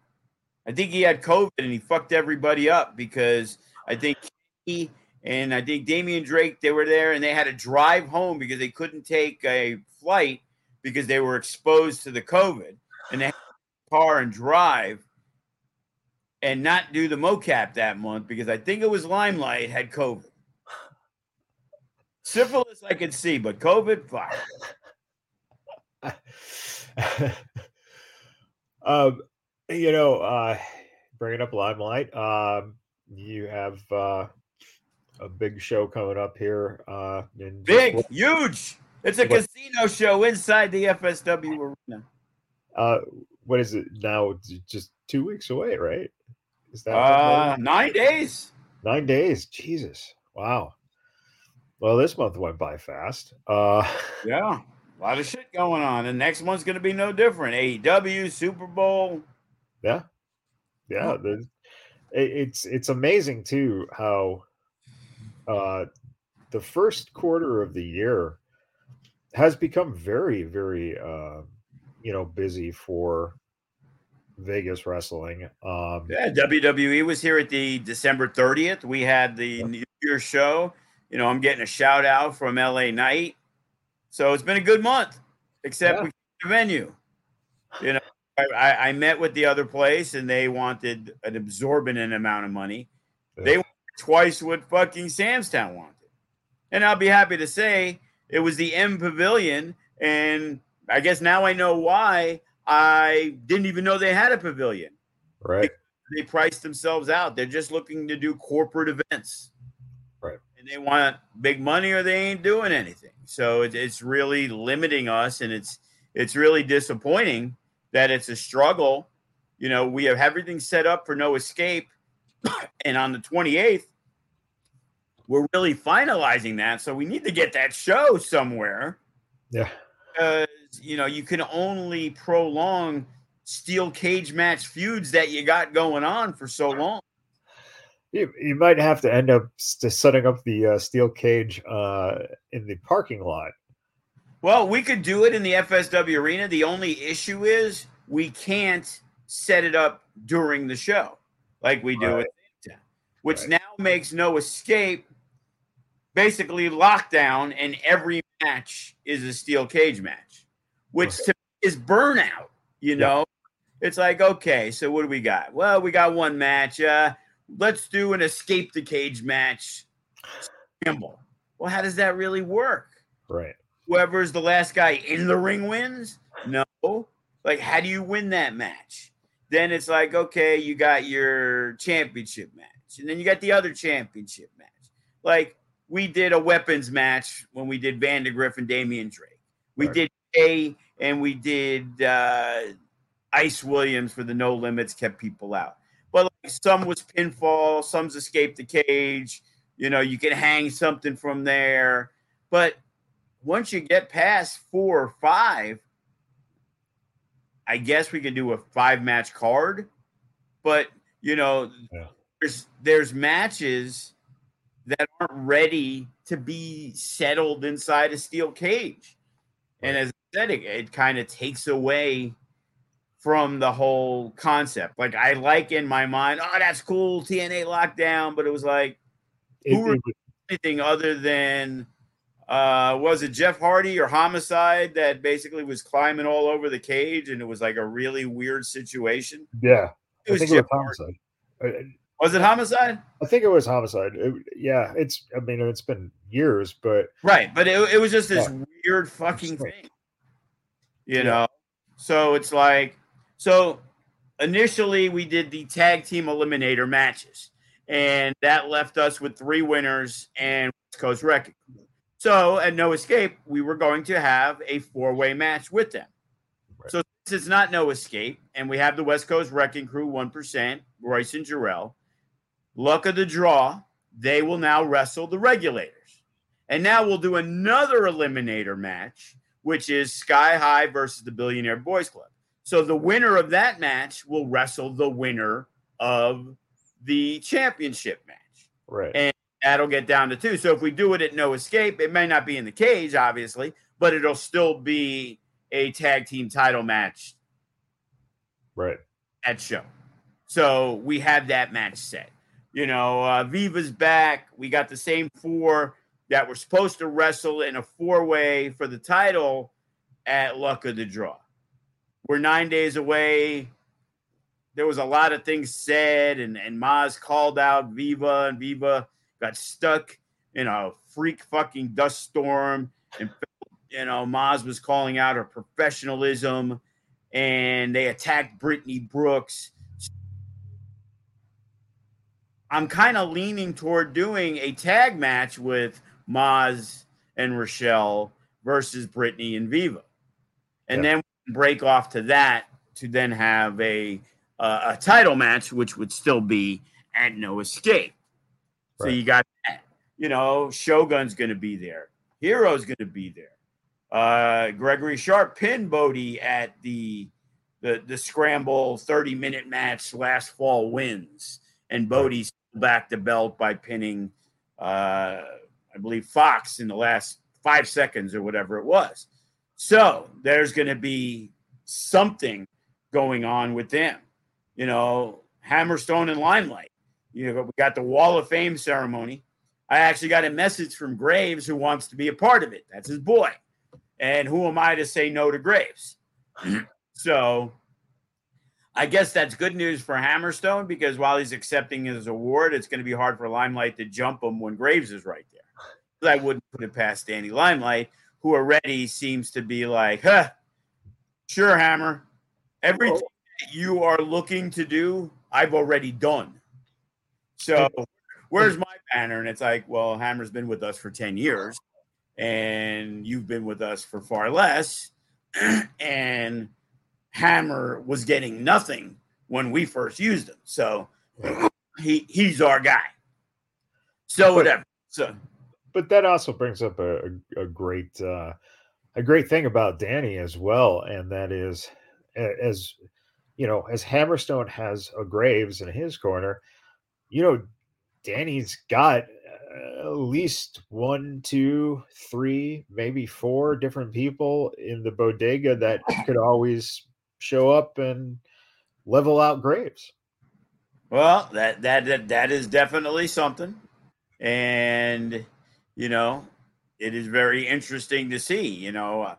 I think he had COVID and he fucked everybody up because I think he and I think Damian Drake they were there and they had to drive home because they couldn't take a flight because they were exposed to the COVID and they had to car and drive and not do the mocap that month because I think it was Limelight had COVID. Syphilis I could see, but COVID, fuck. *laughs* um, you know, uh, bringing up Limelight, um, you have uh, a big show coming up here. Uh, in Big, huge. It's a What- casino show inside the FSW arena. Uh, what is it now? Just two weeks away, right? Is that uh, nine days? Nine days. Jesus. Wow. Well, this month went by fast. Uh, *laughs* yeah, a lot of shit going on, The next one's going to be no different. AEW, Super Bowl. Yeah, yeah. It's it's amazing too how uh, the first quarter of the year has become very, very, uh, you know, busy for Vegas wrestling. Um, yeah, WWE was here at the December 30th. We had the yeah. New Year's show. You know, I'm getting a shout out from LA Knight. So it's been a good month, except yeah. we the venue. You know, I, I, met with the other place and they wanted an absorbent amount of money. Yeah. They twice what fucking Sam's Town wanted. And I'll be happy to say it was the M Pavilion. And I guess now I know why I didn't even know they had a pavilion. Right. They, they priced themselves out. They're just looking to do corporate events. They want big money or they ain't doing anything. So it, it's really limiting us and it's it's really disappointing that it's a struggle. You know, we have everything set up for no escape. *coughs* and on the 28th, we're really finalizing that. So we need to get that show somewhere. Yeah. Because, you know, you can only prolong steel cage match feuds that you got going on for so long. You, you might have to end up setting up the uh, steel cage uh, in the parking lot. Well, we could do it in the FSW arena. The only issue is we can't set it up during the show like we do right. it, which right. now makes no escape basically lockdown, and every match is a steel cage match, which okay. is burnout. You know, yeah. it's like okay, so what do we got? Well, we got one match. Uh, let's do an escape the cage match. Symbol. Well, how does that really work? Right. Whoever's the last guy in the ring wins. No. Like, how do you win that match? Then it's like, okay, you got your championship match, and then you got the other championship match. Like, we did a weapons match when we did Vandagriff and Damian Drake. We right. did A and we did uh, Ice Williams for the No Limits, kept people out. But like some was pinfall, some's escaped the cage. You know, you can hang something from there. But once you get past four or five, I guess we can do a five match card. But you know, yeah. there's there's matches that aren't ready to be settled inside a steel cage. And as I said, it, it kind of takes away from the whole concept. Like I like in my mind, oh, that's cool, TNA lockdown, but it was like who it, anything other than uh was it Jeff Hardy or Homicide that basically was climbing all over the cage and it was like a really weird situation. Yeah. It was, Jeff Homicide. Hardy. Was it homicide? I think it was homicide. It, yeah, it's. I mean, it's been years, but right. But it, it was just this yeah. weird fucking thing, you yeah. know. So it's like, so initially we did the tag team eliminator matches, and that left us with three winners and West Coast Wrecking. Crew. So at No Escape, we were going to have a four way match with them. Right. So since it's not No Escape, and we have the West Coast Wrecking Crew, one percent, Royce and Jarrell Luck of the draw, they will now wrestle the regulators. And now we'll do another eliminator match, which is Sky High versus the Billionaire Boys Club. So the winner of that match will wrestle the winner of the championship match. Right. And that'll get down to two. So if we do it at no escape, it may not be in the cage, obviously, but it'll still be a tag team title match. Right. At show. So we have that match set. You know, uh, Viva's back. We got the same four that were supposed to wrestle in a four way for the title at Luck of the Draw. We're nine days away. There was a lot of things said, and, and Maz called out Viva, and Viva got stuck in a freak fucking dust storm. And, you know, Maz was calling out her professionalism, and they attacked Brittany Brooks I'm kind of leaning toward doing a tag match with Maz and Rochelle versus Brittany and Viva. And then break off to that to then have a uh, a title match, which would still be at No Escape. So you got that. You know, Shogun's going to be there. Hero's going to be there. Uh, Gregory Sharp pinned Bodie at the the the scramble 30 minute match last fall wins, and Bodie's back the belt by pinning, uh, I believe Fox in the last five seconds or whatever it was. So there's going to be something going on with them. You know, Hammerstone and Limelight. You know, we got the Wall of Fame ceremony. I actually got a message from Graves who wants to be a part of it. That's his boy. And who am I to say no to Graves? *clears throat* so I guess that's good news for Hammerstone because while he's accepting his award, it's going to be hard for Limelight to jump him when Graves is right there. I wouldn't put it past Danny Limelight, who already seems to be like, huh, sure, Hammer. Everything that you are looking to do, I've already done. So where's my banner? And it's like, well, Hammer's been with us for 10 years, and you've been with us for far less. *clears throat* and Hammer was getting nothing when we first used him. So he he's our guy. So whatever. So but that also brings up a, a, great uh, a great thing about Danny as well, and that is as you know, as Hammerstone has a Graves in his corner, you know, Danny's got uh, at least one, two, three, maybe four different people in the bodega that *coughs* could always show up and level out Graves. Well, that that that, that is definitely something, and you know, it is very interesting to see. You know, uh,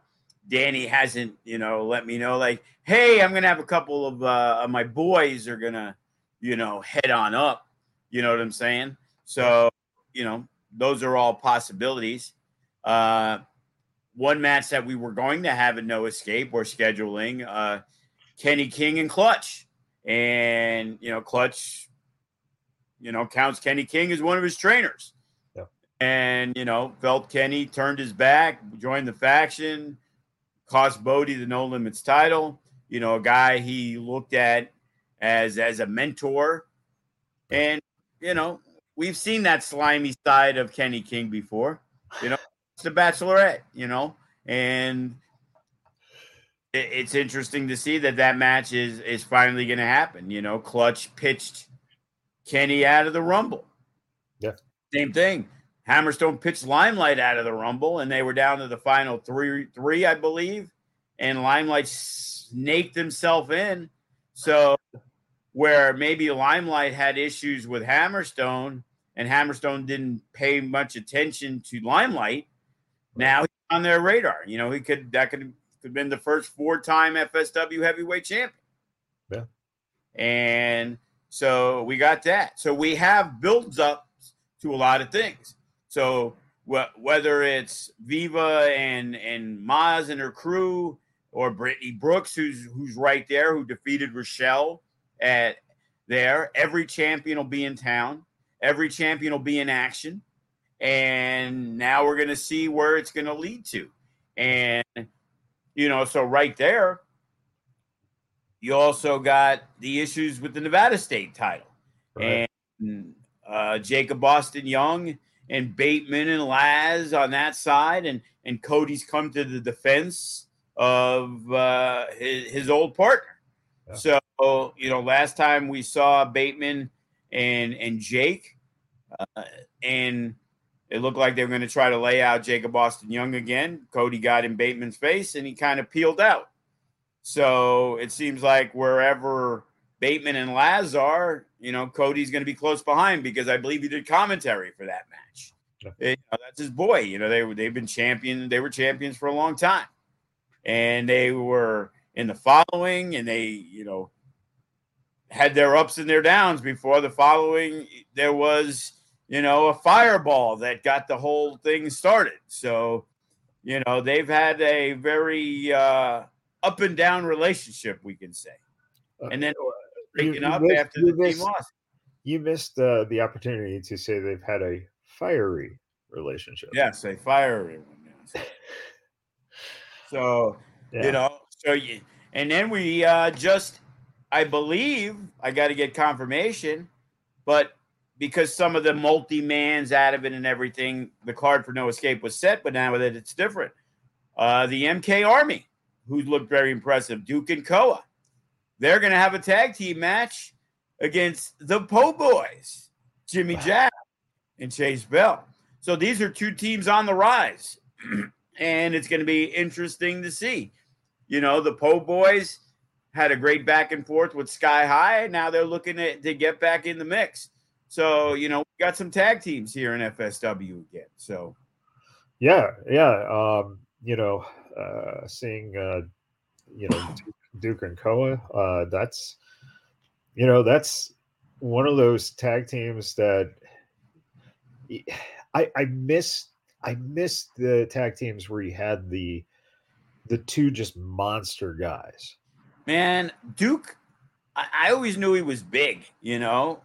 Danny hasn't you know let me know like, hey, I'm gonna have a couple of uh, of my boys are gonna you know head on up. You know what I'm saying? So you know, those are all possibilities. Uh, one match that we were going to have at No Escape, we're scheduling uh, Kenny King and Clutch and you know clutch you know counts kenny king as one of his trainers. And you know felt kenny turned his back joined the faction cost bodie the no limits title you know a guy he looked at as as a mentor and you know we've seen that slimy side of kenny king before you know it's the bachelorette you know and it- it's interesting to see that that match is is finally going to happen. You know, Clutch pitched Kenny out of the Rumble. Yeah. Same thing. Hammerstone pitched Limelight out of the Rumble, and they were down to the final three, three, I believe. And Limelight snaked himself in. So, where maybe Limelight had issues with Hammerstone, and Hammerstone didn't pay much attention to Limelight, now he's on their radar. You know, he could that could could have been the first four-time FSW heavyweight champion. Yeah. And so we got that. So we have builds up to a lot of things. So wh- whether it's Viva and and Maz and her crew, or Brittany Brooks, who's who's right there, who defeated Rochelle at there, every champion will be in town. Every champion will be in action. And now we're going to see where it's going to lead to. And you know, so right there, you also got the issues with the Nevada State title Right. and uh, Jacob Austin Young and Bateman and Laz on that side, and and Cody's come to the defense of uh, his, his old partner. Yeah. So you know, last time we saw Bateman and and Jake, uh, and it looked like they were going to try to lay out Jacob Austin Young again. Cody got in Bateman's face, and he kind of peeled out. So it seems like wherever Bateman and Laz are, you know, Cody's going to be close behind because I believe he did commentary for that match. Yeah. It- you know, that's his boy. You know, they were they've been champion. They were champions for a long time, and they were in the following, and they you know had their ups and their downs. Before the following, there was you know a fireball that got the whole thing started. So you know they've had a very uh, up and down relationship, we can say, and then You- you up missed- after the team lost. You missed uh, the opportunity to say they've had a fiery relationship. Yes, a fiery everyone. Yes. *sighs* So Yeah. you know, So you, and then we uh, just, I believe, I got to get confirmation, but because some of the multi mans out of it and everything, the card for No Escape was set, but now with it, it's different. Uh, the MK Army, who looked very impressive, Duke and Koa, they're going to have a tag team match against the Po Boys, Jimmy Jack and Chase Bell. So these are two teams on the rise, *clears throat* and it's going to be interesting to see. You know, the Po Boys had a great back and forth with Sky High. Now they're looking at, to get back in the mix. So, you know, we got some tag teams here in FSW again. So, yeah, yeah. Um, you know, uh, seeing, uh, you know, Duke, and Koa, uh, that's, you know, that's one of those tag teams that I, I miss I miss the tag teams where you had the the two just monster guys. Man, Duke, I, I always knew he was big, you know,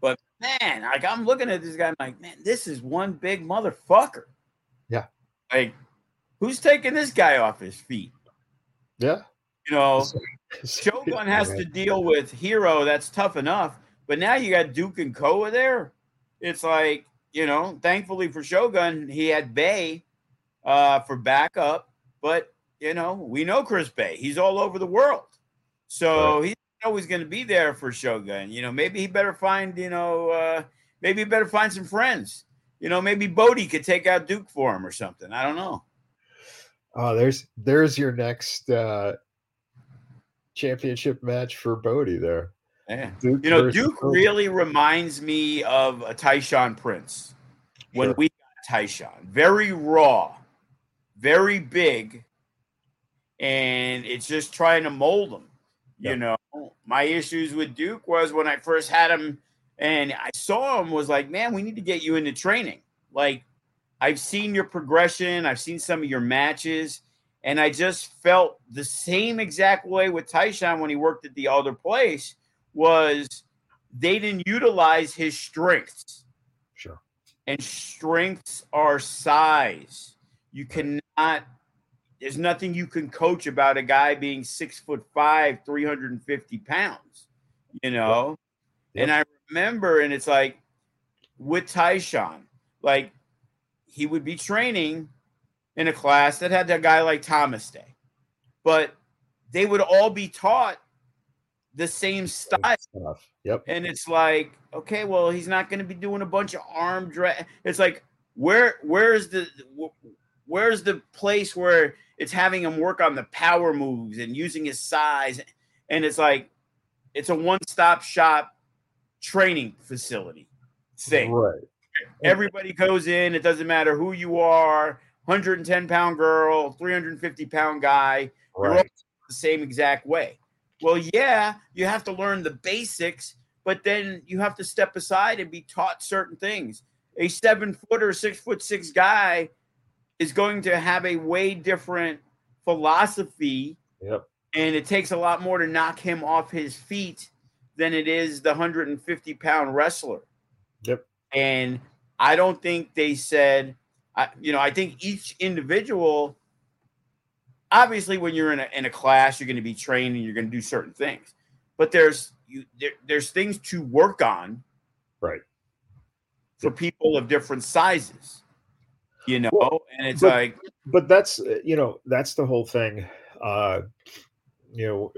but man, like I'm looking at this guy, I'm like, man, this is one big motherfucker. Yeah. Like, who's taking this guy off his feet? Yeah. You know, Shogun *laughs* has to deal with Hero. That's tough enough. But now you got Duke and Koa there. It's like, you know, thankfully for Shogun, he had Bey uh, for backup. But, you know, we know Chris Bey. He's all over the world. So right. he's always going to be there for Shogun. You know, maybe he better find, you know, uh, maybe he better find some friends. You know, maybe Bodie could take out Duke for him or something. I don't know. Oh, there's there's your next uh championship match for Bodie there. Yeah. Duke you know, Duke really reminds me of a Tyshawn Prince when we got Tyshawn. Very raw, very big, and it's just trying to mold him. Yep. You know, my issues with Duke was when I first had him and I saw him was like, man, we need to get you into training. Like, I've seen your progression, I've seen some of your matches, and I just felt the same exact way with Tyshawn when he worked at the other place was they didn't utilize his strengths. Sure. And strengths are size. You cannot there's nothing you can coach about a guy being six foot five, 350 pounds, you know? Yep. And I remember, and it's like with Tyshawn, like he would be training in a class that had a guy like Thomas Day, but they would all be taught the same style. Yep. And it's like, okay, well, he's not going to be doing a bunch of arm drag. It's like, where, where's the, where's the place where it's having him work on the power moves and using his size. And it's like, it's a one stop shop training facility thing. Right. Everybody goes in, it doesn't matter who you are 110 pound girl, 350 pound guy. Right. The same exact way. Well, yeah, you have to learn the basics, but then you have to step aside and be taught certain things. A seven foot or six foot six guy is going to have a way different philosophy. Yep. And it takes a lot more to knock him off his feet than it is the 150 pound wrestler. Yep. And I don't think they said, I, you know, I think each individual, obviously, when you're in a, in a class, you're going to be trained and you're going to do certain things. But there's you there, there's things to work on, right, for people of different sizes you know well, and it's but, like but that's you know that's the whole thing uh you know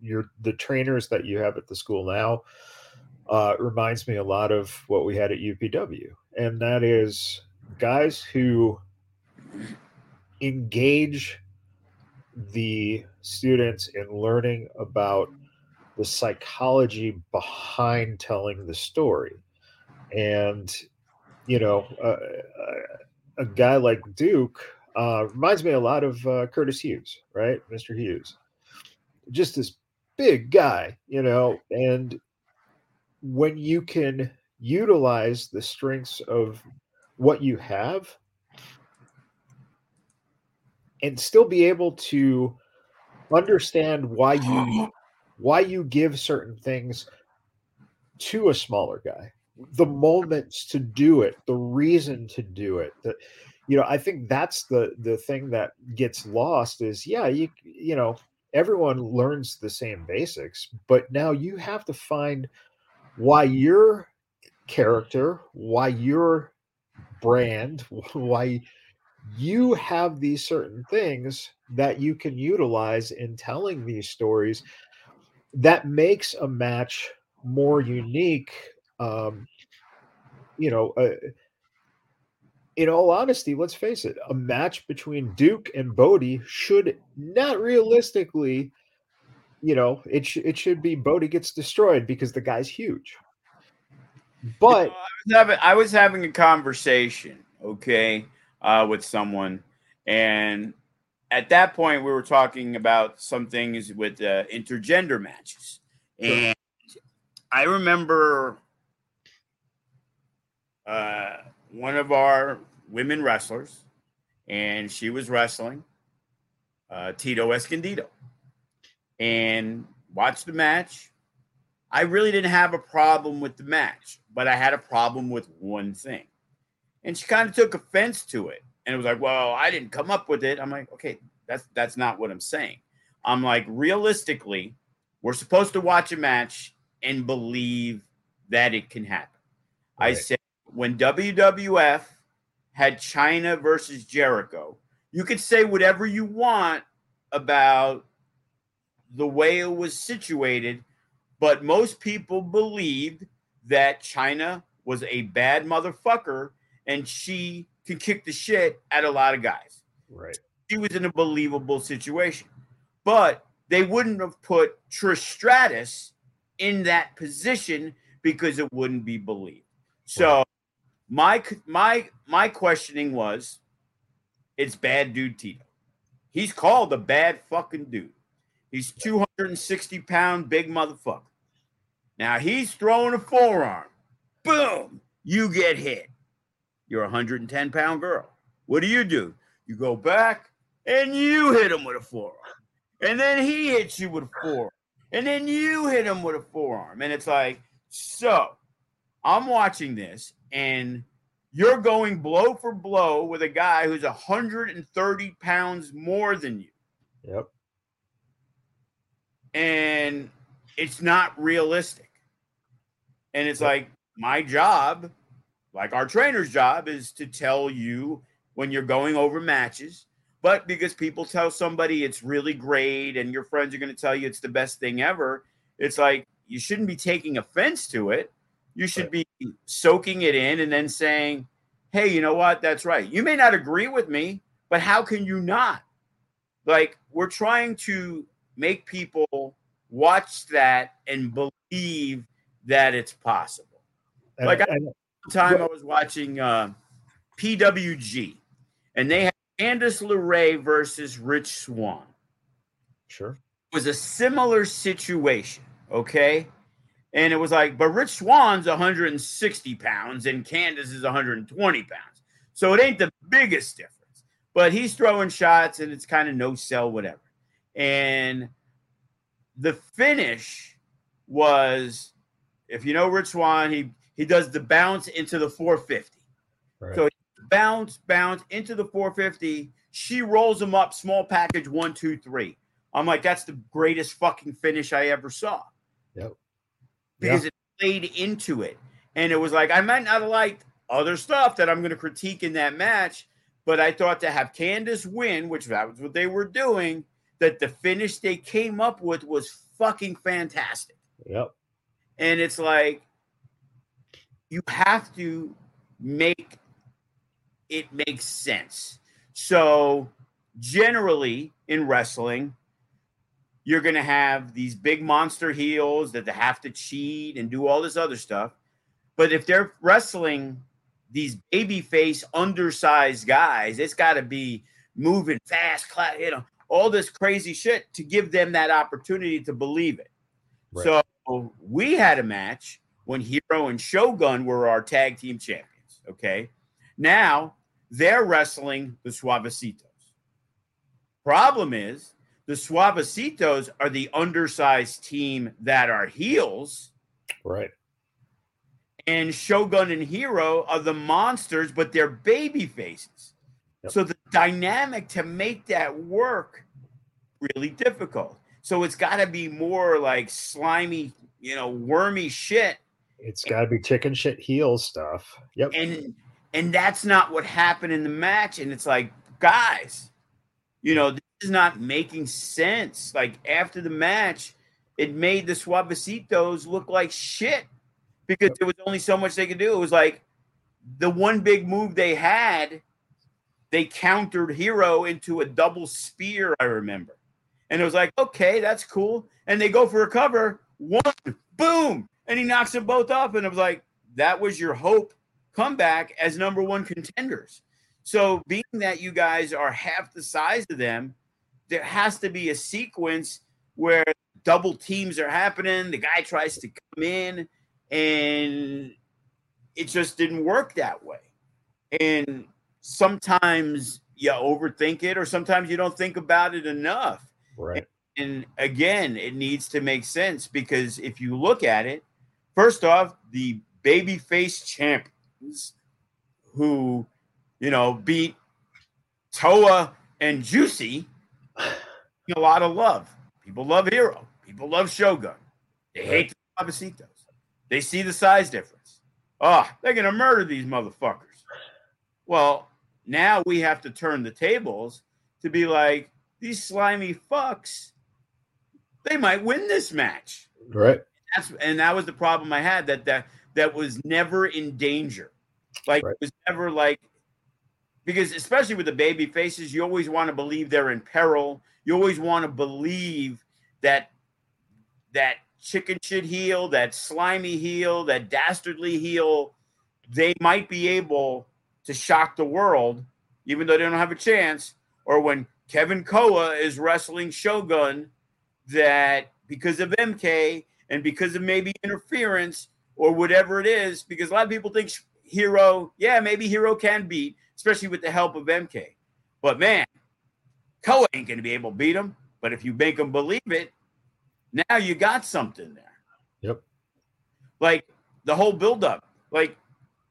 you're the trainers that you have at the school now uh reminds me a lot of what we had at upw and that is guys who engage the students in learning about the psychology behind telling the story and you know uh, a guy like Duke uh, reminds me a lot of uh, Curtis Hughes, right, Mr. Hughes, just this big guy, you know, and when you can utilize the strengths of what you have and still be able to understand why you why you give certain things to a smaller guy the moments to do it, the reason to do it. That you know, I think that's the the thing that gets lost is yeah, you you know, everyone learns the same basics, but now you have to find why your character, why your brand, *laughs* why you have these certain things that you can utilize in telling these stories that makes a match more unique um you know uh, in all honesty let's face it a match between duke and bodie should not realistically you know it, sh- it should be bodie gets destroyed because the guy's huge but you know, I, was having, I was having a conversation okay uh, with someone and at that point we were talking about some things with uh, intergender matches. And i remember uh, one of our women wrestlers and she was wrestling uh, tito escondido and watched the match i really didn't have a problem with the match but i had a problem with one thing and she kind of took offense to it and it was like, well, I didn't come up with it. I'm like, okay, that's that's not what I'm saying. I'm like, realistically, we're supposed to watch a match and believe that it can happen. Right. I said when WWF had Chyna versus Jericho, you could say whatever you want about the way it was situated, but most people believed that Chyna was a bad motherfucker and she can kick the shit at a lot of guys. Right. She was in a believable situation. But they wouldn't have put Trish Stratus in that position because it wouldn't be believed. So right. my my my questioning was it's bad dude Tito. He's called a bad fucking dude. He's 260 pound big motherfucker. Now he's throwing a forearm. Boom, you get hit. You're a 110 pound girl. What do you do? You go back and you hit him with a forearm. And then he hits you with a forearm. And then you hit him with a forearm. And it's like, so I'm watching this and you're going blow for blow with a guy who's 130 pounds more than you. Yep. And it's not realistic. And it's like, my job like our trainer's job is to tell you when you're going over matches. But because people tell somebody it's really great and your friends are going to tell you it's the best thing ever, it's like you shouldn't be taking offense to it. You should be soaking it in and then saying, hey, you know what? That's right. You may not agree with me, but how can you not? Like, we're trying to make people watch that and believe that it's possible. Like, I, time I was watching uh, PWG, and they had Candice LeRae versus Rich Swann. Sure. It was a similar situation, okay? And it was like, but Rich Swann's 160 pounds and Candice is 120 pounds. So it ain't the biggest difference. But he's throwing shots and it's kind of no sell, whatever. And the finish was, if you know Rich Swann, he he does the bounce into the 450. Right. So bounce, bounce into the 450. She rolls him up, small package one, two, three. I'm like, that's the greatest fucking finish I ever saw. Yep. Because it played into it. And it was like, I might not have liked other stuff that I'm going to critique in that match, but I thought to have Candice win, which that was what they were doing, that the finish they came up with was fucking fantastic. Yep. And it's like, you have to make it make sense. So, generally in wrestling, you're going to have these big monster heels that they have to cheat and do all this other stuff. But if they're wrestling these baby face undersized guys, it's got to be moving fast, you know, all this crazy shit to give them that opportunity to believe it. Right. So we had a match when Hero and Shogun were our tag team champions. Okay. Now they're wrestling the Suavecitos. Problem is, the Suavecitos are the undersized team that are heels. Right. And Shogun and Hero are the monsters, but they're baby faces. Yep. So the dynamic to make that work really difficult. So it's got to be more like slimy, you know, wormy shit. It's got to be chicken shit heel stuff. Yep. And and that's not what happened in the match. And it's like, guys, you know, this is not making sense. Like after the match, it made the Suavecitos look like shit because there was only so much they could do. It was like the one big move they had, they countered Hero into a double spear, I remember. And it was like, okay, that's cool. And they go for a cover, one, boom, and he knocks them both off. And it was like, that was your hope comeback as number one contenders. So, being that you guys are half the size of them, there has to be a sequence where double teams are happening. The guy tries to come in, and it just didn't work that way. And sometimes you overthink it, or sometimes you don't think about it enough. Right. And, and again, it needs to make sense because if you look at it, first off, the babyface champions who, you know, beat Toa and Juicy *sighs* a lot of love. People love Hero. People love Shogun. They hate the Suavecitos. They see the size difference. Oh, they're gonna murder these motherfuckers. Well, now we have to turn the tables to be like these slimy fucks. They might win this match. Right. That's and that was the problem I had that that that was never in danger. Like Right. it was never like because especially with the baby faces, you always want to believe they're in peril. You always want to believe that that chicken shit heel, that slimy heel, that dastardly heel, they might be able to shock the world, even though they don't have a chance. Or when Kevin Koa is wrestling Shogun, that because of MK and because of maybe interference or whatever it is, because a lot of people think Hero, yeah, maybe Hero can beat, especially with the help of MK. But man, Koa ain't going to be able to beat him. But if you make him believe it, now you got something there. Yep. Like the whole buildup. Like,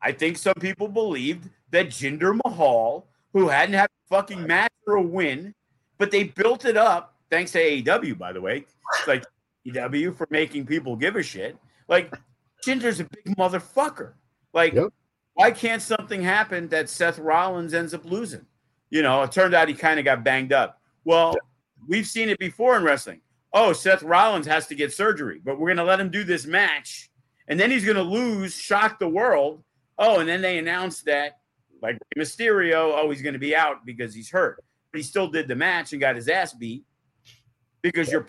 I think some people believed that Jinder Mahal, who hadn't had a fucking match or a win, but they built it up, thanks to AEW, by the way. It's like AEW for making people give a shit. Like, Jinder's a big motherfucker. Like, Yep. why can't something happen that Seth Rollins ends up losing? You know, it turned out he kind of got banged up. Well, we've seen it before in wrestling. Oh, Seth Rollins has to get surgery, but we're going to let him do this match. And then he's going to lose, shock the world. Oh, and then they announced that, like Mysterio, oh, he's going to be out because he's hurt. But he still did the match and got his ass beat because you're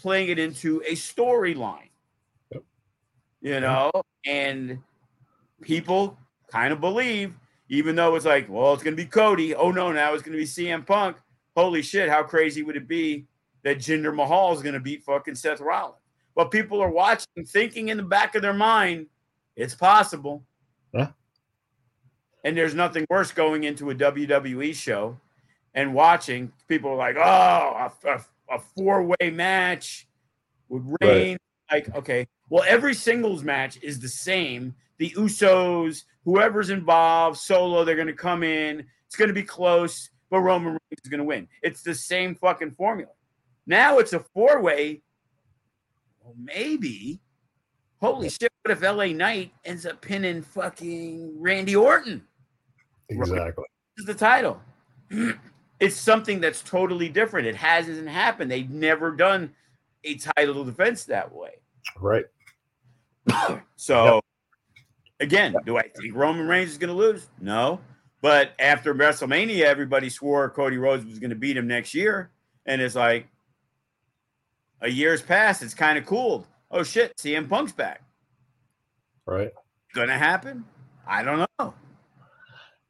playing it into a storyline. Yep. You know, and people kind of believe, even though it's like, well, it's going to be Cody. Oh, no, now it's going to be CM Punk. Holy shit, how crazy would it be that Jinder Mahal is going to beat fucking Seth Rollins? But people are watching, thinking in the back of their mind, it's possible. Yeah. And there's nothing worse going into a WWE show and watching people like, oh, a, a, a four way match with Reigns. Like, okay, well, every singles match is the same. The Usos, whoever's involved, solo, they're going to come in. It's going to be close, but Roman Reigns is going to win. It's the same fucking formula. Now it's a four way. Well, maybe. Holy shit! What if LA Knight ends up pinning fucking Randy Orton? Exactly. This is the title. *clears throat* It's something that's totally different. It hasn't happened. They've never done a title defense that way. Right. *clears throat* So, again, do I think Roman Reigns is going to lose? No. But after WrestleMania, everybody swore Cody Rhodes was going to beat him next year. And it's like a year's passed. It's kind of cooled. Oh, shit. CM Punk's back. Right. To happen? I don't know.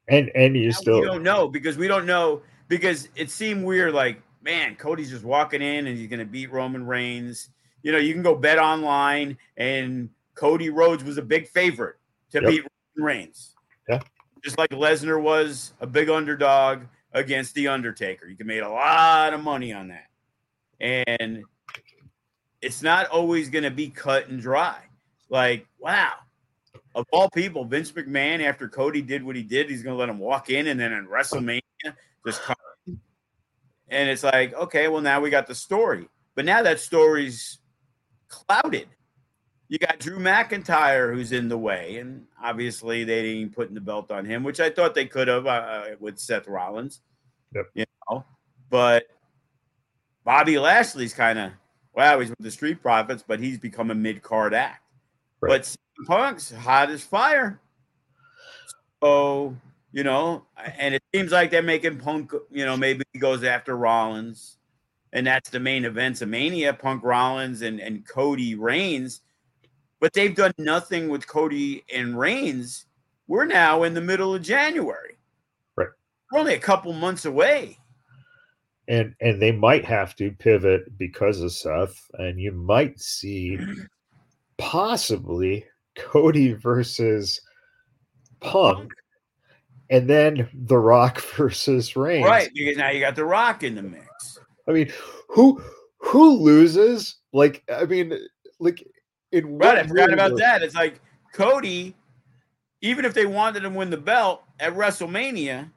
And and you Now still don't know because we don't know because it seemed weird. Like, man, Cody's just walking in and he's going to beat Roman Reigns. You know, you can go bet online, and Cody Rhodes was a big favorite to Yep. beat Roman Reigns. Yeah. just like Lesnar was a big underdog against the Undertaker. You can make a lot of money on that, and it's not always going to be cut and dry. Like, wow, of all people, Vince McMahon, after Cody did what he did, he's going to let him walk in and then in WrestleMania just come. And it's like, okay, well, now we got the story. But now that story's clouded. You got Drew McIntyre who's in the way, and obviously they didn't put the belt on him, which I thought they could have uh, with Seth Rollins. Yep. You know, but Bobby Lashley's kind of well, he's with the Street Profits, but he's become a mid card act. Right. But CM Punk's hot as fire. So you know, and it seems like they're making Punk. You know, maybe he goes after Rollins and that's the main events of Mania, Punk Rollins and, and Cody Reigns. But they've done nothing with Cody and Reigns. We're now in the middle of January. Right. We're only a couple months away. And and they might have to pivot because of Seth, and you might see possibly Cody versus Punk, and then The Rock *laughs* versus Reigns. Right, because now you got The Rock in the mix. I mean, who who loses? Like, I mean, like in right. I forgot about that. It's like Cody, even if they wanted to win the belt at WrestleMania,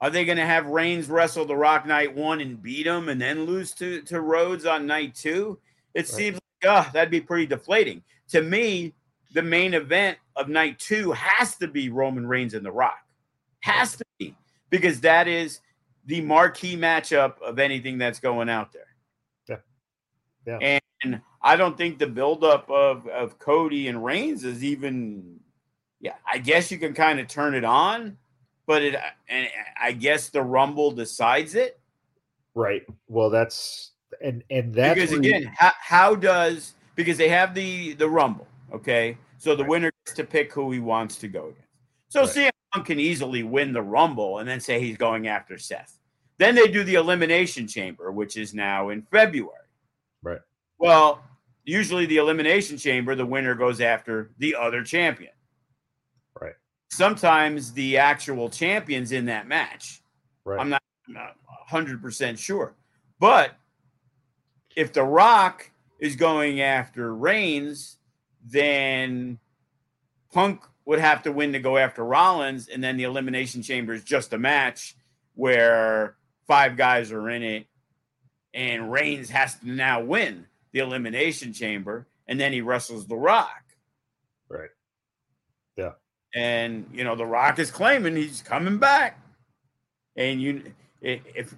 are they going to have Reigns wrestle The Rock night one and beat him, and then lose to to Rhodes on night two? It right. seems like oh, that'd be pretty deflating to me. The main event of night two has to be Roman Reigns and The Rock. Has to be because that is the marquee matchup of anything that's going out there. Yeah. Yeah. And I don't think the buildup of, of Cody and Reigns is even, yeah, I guess you can kind of turn it on, but it, and I guess the Rumble decides it. Right. Well, that's, and, and that because again, you, how, how does, because they have the, the Rumble, okay? So the right. winner gets to pick who he wants to go against. So right. CM Punk can easily win the Rumble and then say he's going after Seth. Then they do the Elimination Chamber, which is now in February. Right. Well, usually the Elimination Chamber, the winner goes after the other champion. Sometimes the actual champions in that match. Right. I'm not, not 100% sure. But if The Rock is going after Reigns, then Punk would have to win to go after Rollins, and then the Elimination Chamber is just a match where five guys are in it, and Reigns has to now win the Elimination Chamber, and then he wrestles The Rock. Right. And you know, The Rock is claiming he's coming back, and you if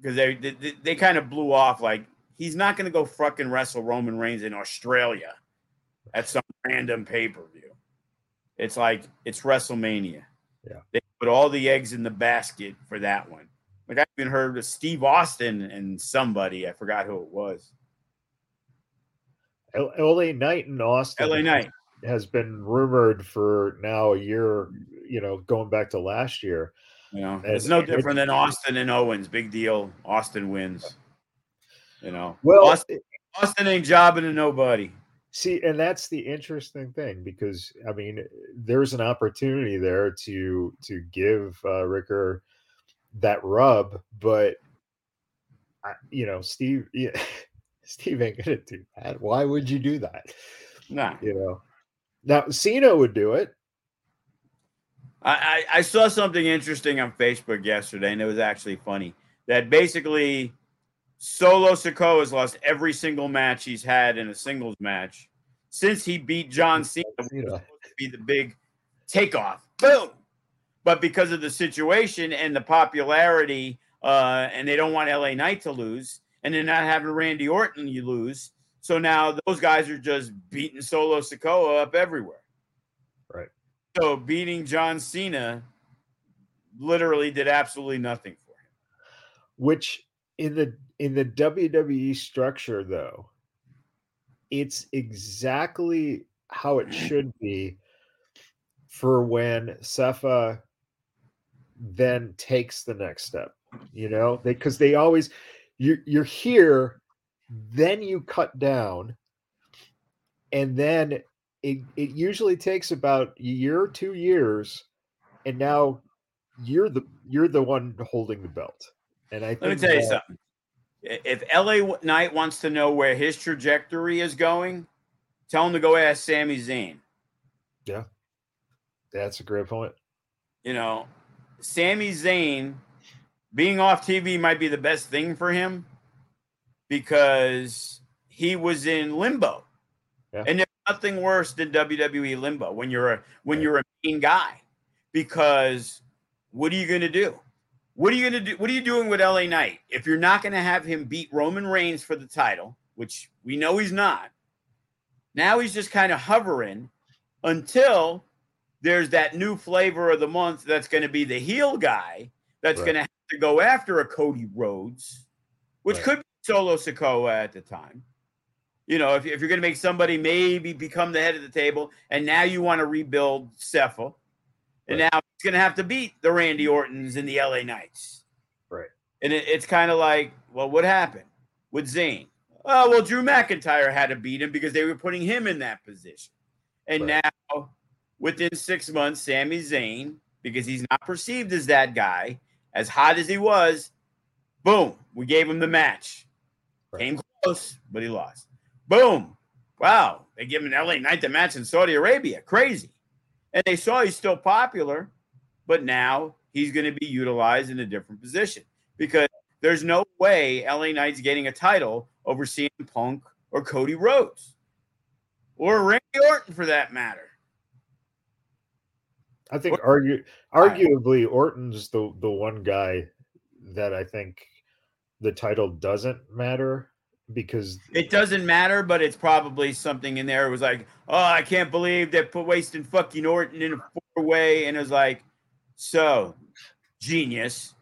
because they, they they kind of blew off like he's not going to go fucking wrestle Roman Reigns in Australia at some random pay per view. It's like it's WrestleMania. Yeah. They put all the eggs in the basket for that one. Like I even heard of Steve Austin and somebody, I forgot who it was. LA Knight in Austin. LA Knight has been rumored for now a year, you know, going back to last year. You know, and, it's no different than Austin and Owens. Big deal. Austin wins. You know, well, Austin, Austin ain't jobbing to nobody. See, and that's the interesting thing because I mean, there's an opportunity there to to give uh, Ricker that rub, but I, you know, Steve, yeah, *laughs* Steve ain't gonna do that. Why would you do that? Nah, you know. Now Cena would do it. I, I saw something interesting on Facebook yesterday, and it was actually funny. That basically Solo Sikoa has lost every single match he's had in a singles match since he beat John Cena. Cena. to be the big takeoff. Boom but because of the situation and the popularity, uh, and they don't want LA Knight to lose, and they're not having Randy Orton, you lose. So now those guys are just beating Solo Sikoa up everywhere. Right. So beating John Cena literally did absolutely nothing for him. Which in the in the WWE structure though, it's exactly how it should be for when Sefa then takes the next step you know they because they always you you're here then you cut down and then it, it usually takes about a year or two years and now you're the you're the one holding the belt. And i let me tell that, you something if la knight wants to know where his trajectory is going tell him to go ask Sami Zayn. Yeah. That's a great point. You know Sami Zayn being off TV might be the best thing for him, because he was in limbo. Yeah. And there's nothing worse than WWE limbo when you're a when you're a mean guy. Because what are you gonna do? What are you gonna do? What are you doing with LA Knight? If you're not gonna have him beat Roman Reigns for the title, which we know he's not, now he's just kind of hovering until there's that new flavor of the month that's going to be the heel guy that's Right. going to have to go after a Cody Rhodes, which Right. could be Solo Sikoa at the time. You know, if, if you're going to make somebody maybe become the head of the table, and now you want to rebuild Cepha, and Right. now he's going to have to beat the Randy Ortons and the LA Knights. Right. And it, it's kind of like, well, what happened with Zayn? Oh, well, Drew McIntyre had to beat him because they were putting him in that position. And Right. now, within six months, Sami Zayn, because he's not perceived as that guy, as hot as he was, boom, we gave him the match. Right. Came close, but he lost. Boom. Wow. They give him an LA Knight the match in Saudi Arabia. Crazy. And they saw he's still popular, but now he's going to be utilized in a different position because there's no way LA Knight's getting a title over CM Punk or Cody Rhodes or Randy Orton for that matter. I think argue arguably Orton's the the one guy that I think the title doesn't matter because It doesn't matter, but it's probably something in there. It was like, oh, I can't believe they put wasting fucking Orton in a four way. And it was like, so genius.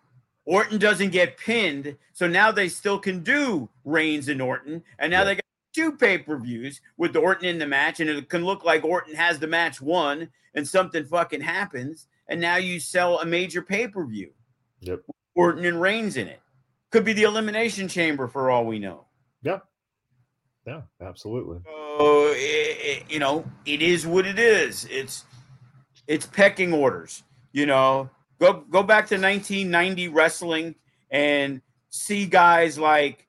Orton doesn't get pinned. So now they still can do Reigns and Orton. And now Yeah. they got two pay per views with Orton in the match. And it can look like Orton has the match won and something fucking happens. And now you sell a major pay per view. Yep. Orton and Reigns in it. Could be the Elimination Chamber for all we know. yeah. Yeah, absolutely. So it, it- you know, it is what it is. It's it's pecking orders. You know, go go back to 1990 wrestling and see guys like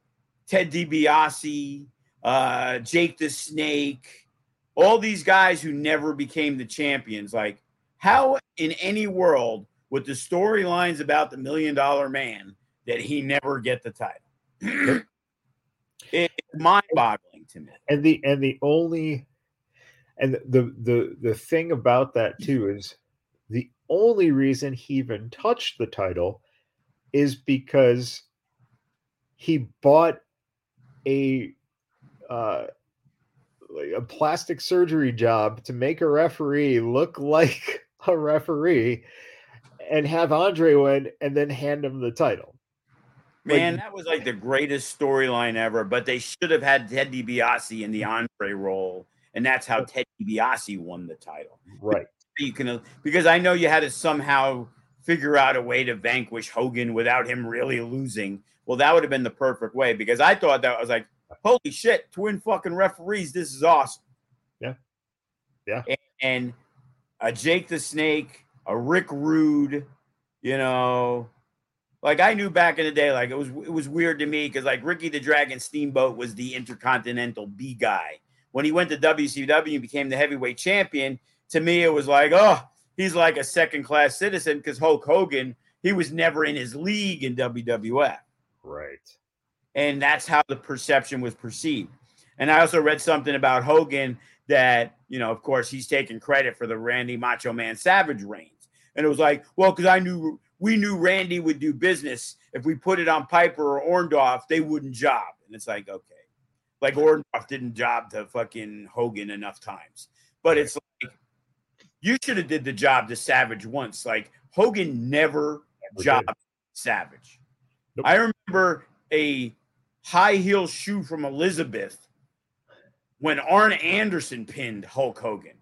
Ted DiBiase, uh, Jake the Snake, all these guys who never became the champions. Like, how in any world with the storylines about the Million Dollar Man did he never get the title? *clears throat* it's mind-boggling to me. And the and the only and the the the thing about that too is the only reason he even touched the title is because he bought a uh a plastic surgery job to make a referee look *laughs* like a referee and have Andre win and then hand him the title. Like- Man, that was like the greatest storyline ever. But they should have had Ted DiBiase in the Andre role, and that's how Ted DiBiase won the title. Right. You can because I know you had to somehow figure out a way to vanquish Hogan without him really losing. Well, that would have been the perfect way because I thought that I was like, holy shit, twin fucking referees, this is awesome. Yeah. Yeah. And, and a Jake the Snake, a Rick Rude, you know, like I knew back in the day, like it was it was weird to me because like Ricky the Dragon Steamboat was the intercontinental B guy. When he went to WCW and became the heavyweight champion, to me it was like, oh, he's like a second class citizen because Hulk Hogan, he was never in his league in WWF. Right. And that's how the perception was perceived. And I also read something about Hogan that, you know, of course, he's taking credit for the Randy Macho Man Savage reigns. And it was like, well, because I knew we knew Randy would do business. If we put it on Piper or Orndorff, they wouldn't job. And it's like, okay. Like Orndorff didn't job to fucking Hogan enough times. But it's like you should have did the job to Savage once. Like Hogan never jobbed. Savage. Nope. I remember a high heel shoe from Elizabeth when Arn Anderson pinned Hulk Hogan.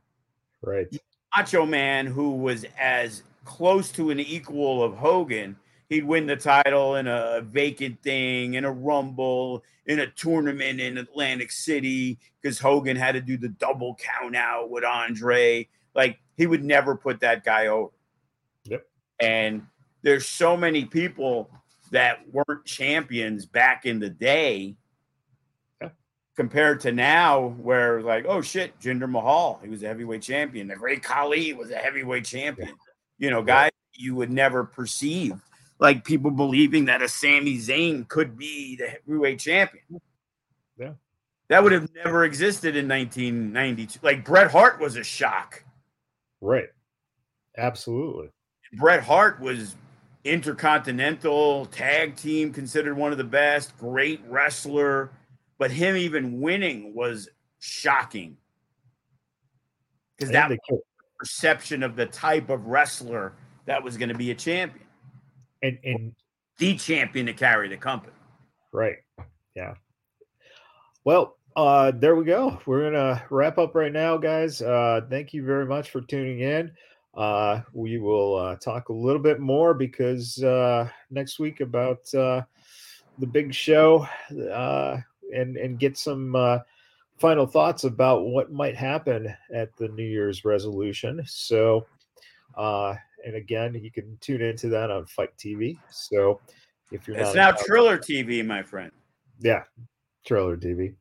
Right. Macho Man, who was as close to an equal of Hogan, he'd win the title in a vacant thing, in a rumble, in a tournament in Atlantic City, because Hogan had to do the double count out with Andre. Like he would never put that guy over. Yep. And there's so many people that weren't champions back in the day compared to now, where like, oh shit, Jinder Mahal, he was a heavyweight champion. The Great Khali was a heavyweight champion. You know, guys you would never perceive. like people believing that a Sami Zayn could be the heavyweight champion. Yeah. That would have never existed in 1992. Like Bret Hart was a shock. Right. Absolutely. Bret Hart was intercontinental tag team, considered one of the best, great wrestler, but him even winning was shocking because that perception of the type of wrestler that was going to be a champion and and the champion to carry the company. Right. Yeah. Well, uh, there we go. We're gonna wrap up right now, guys. Uh, thank you very much for tuning in. Uh, we will uh, talk a little bit more because uh, next week about uh, the big show uh, and and get some uh, final thoughts about what might happen at the New Year's resolution. So, uh, and again, you can tune into that on FITE TV. So, if you're it's now Triller TV, my friend. yeah, Trailer TV.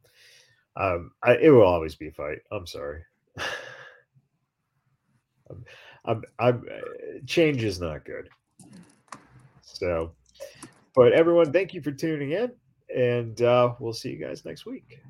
Um, I, it will always be FITE. I'm sorry. *laughs* I'm, I'm, I'm, uh, change is not good. So, but everyone, thank you for tuning in, and uh, we'll see you guys next week.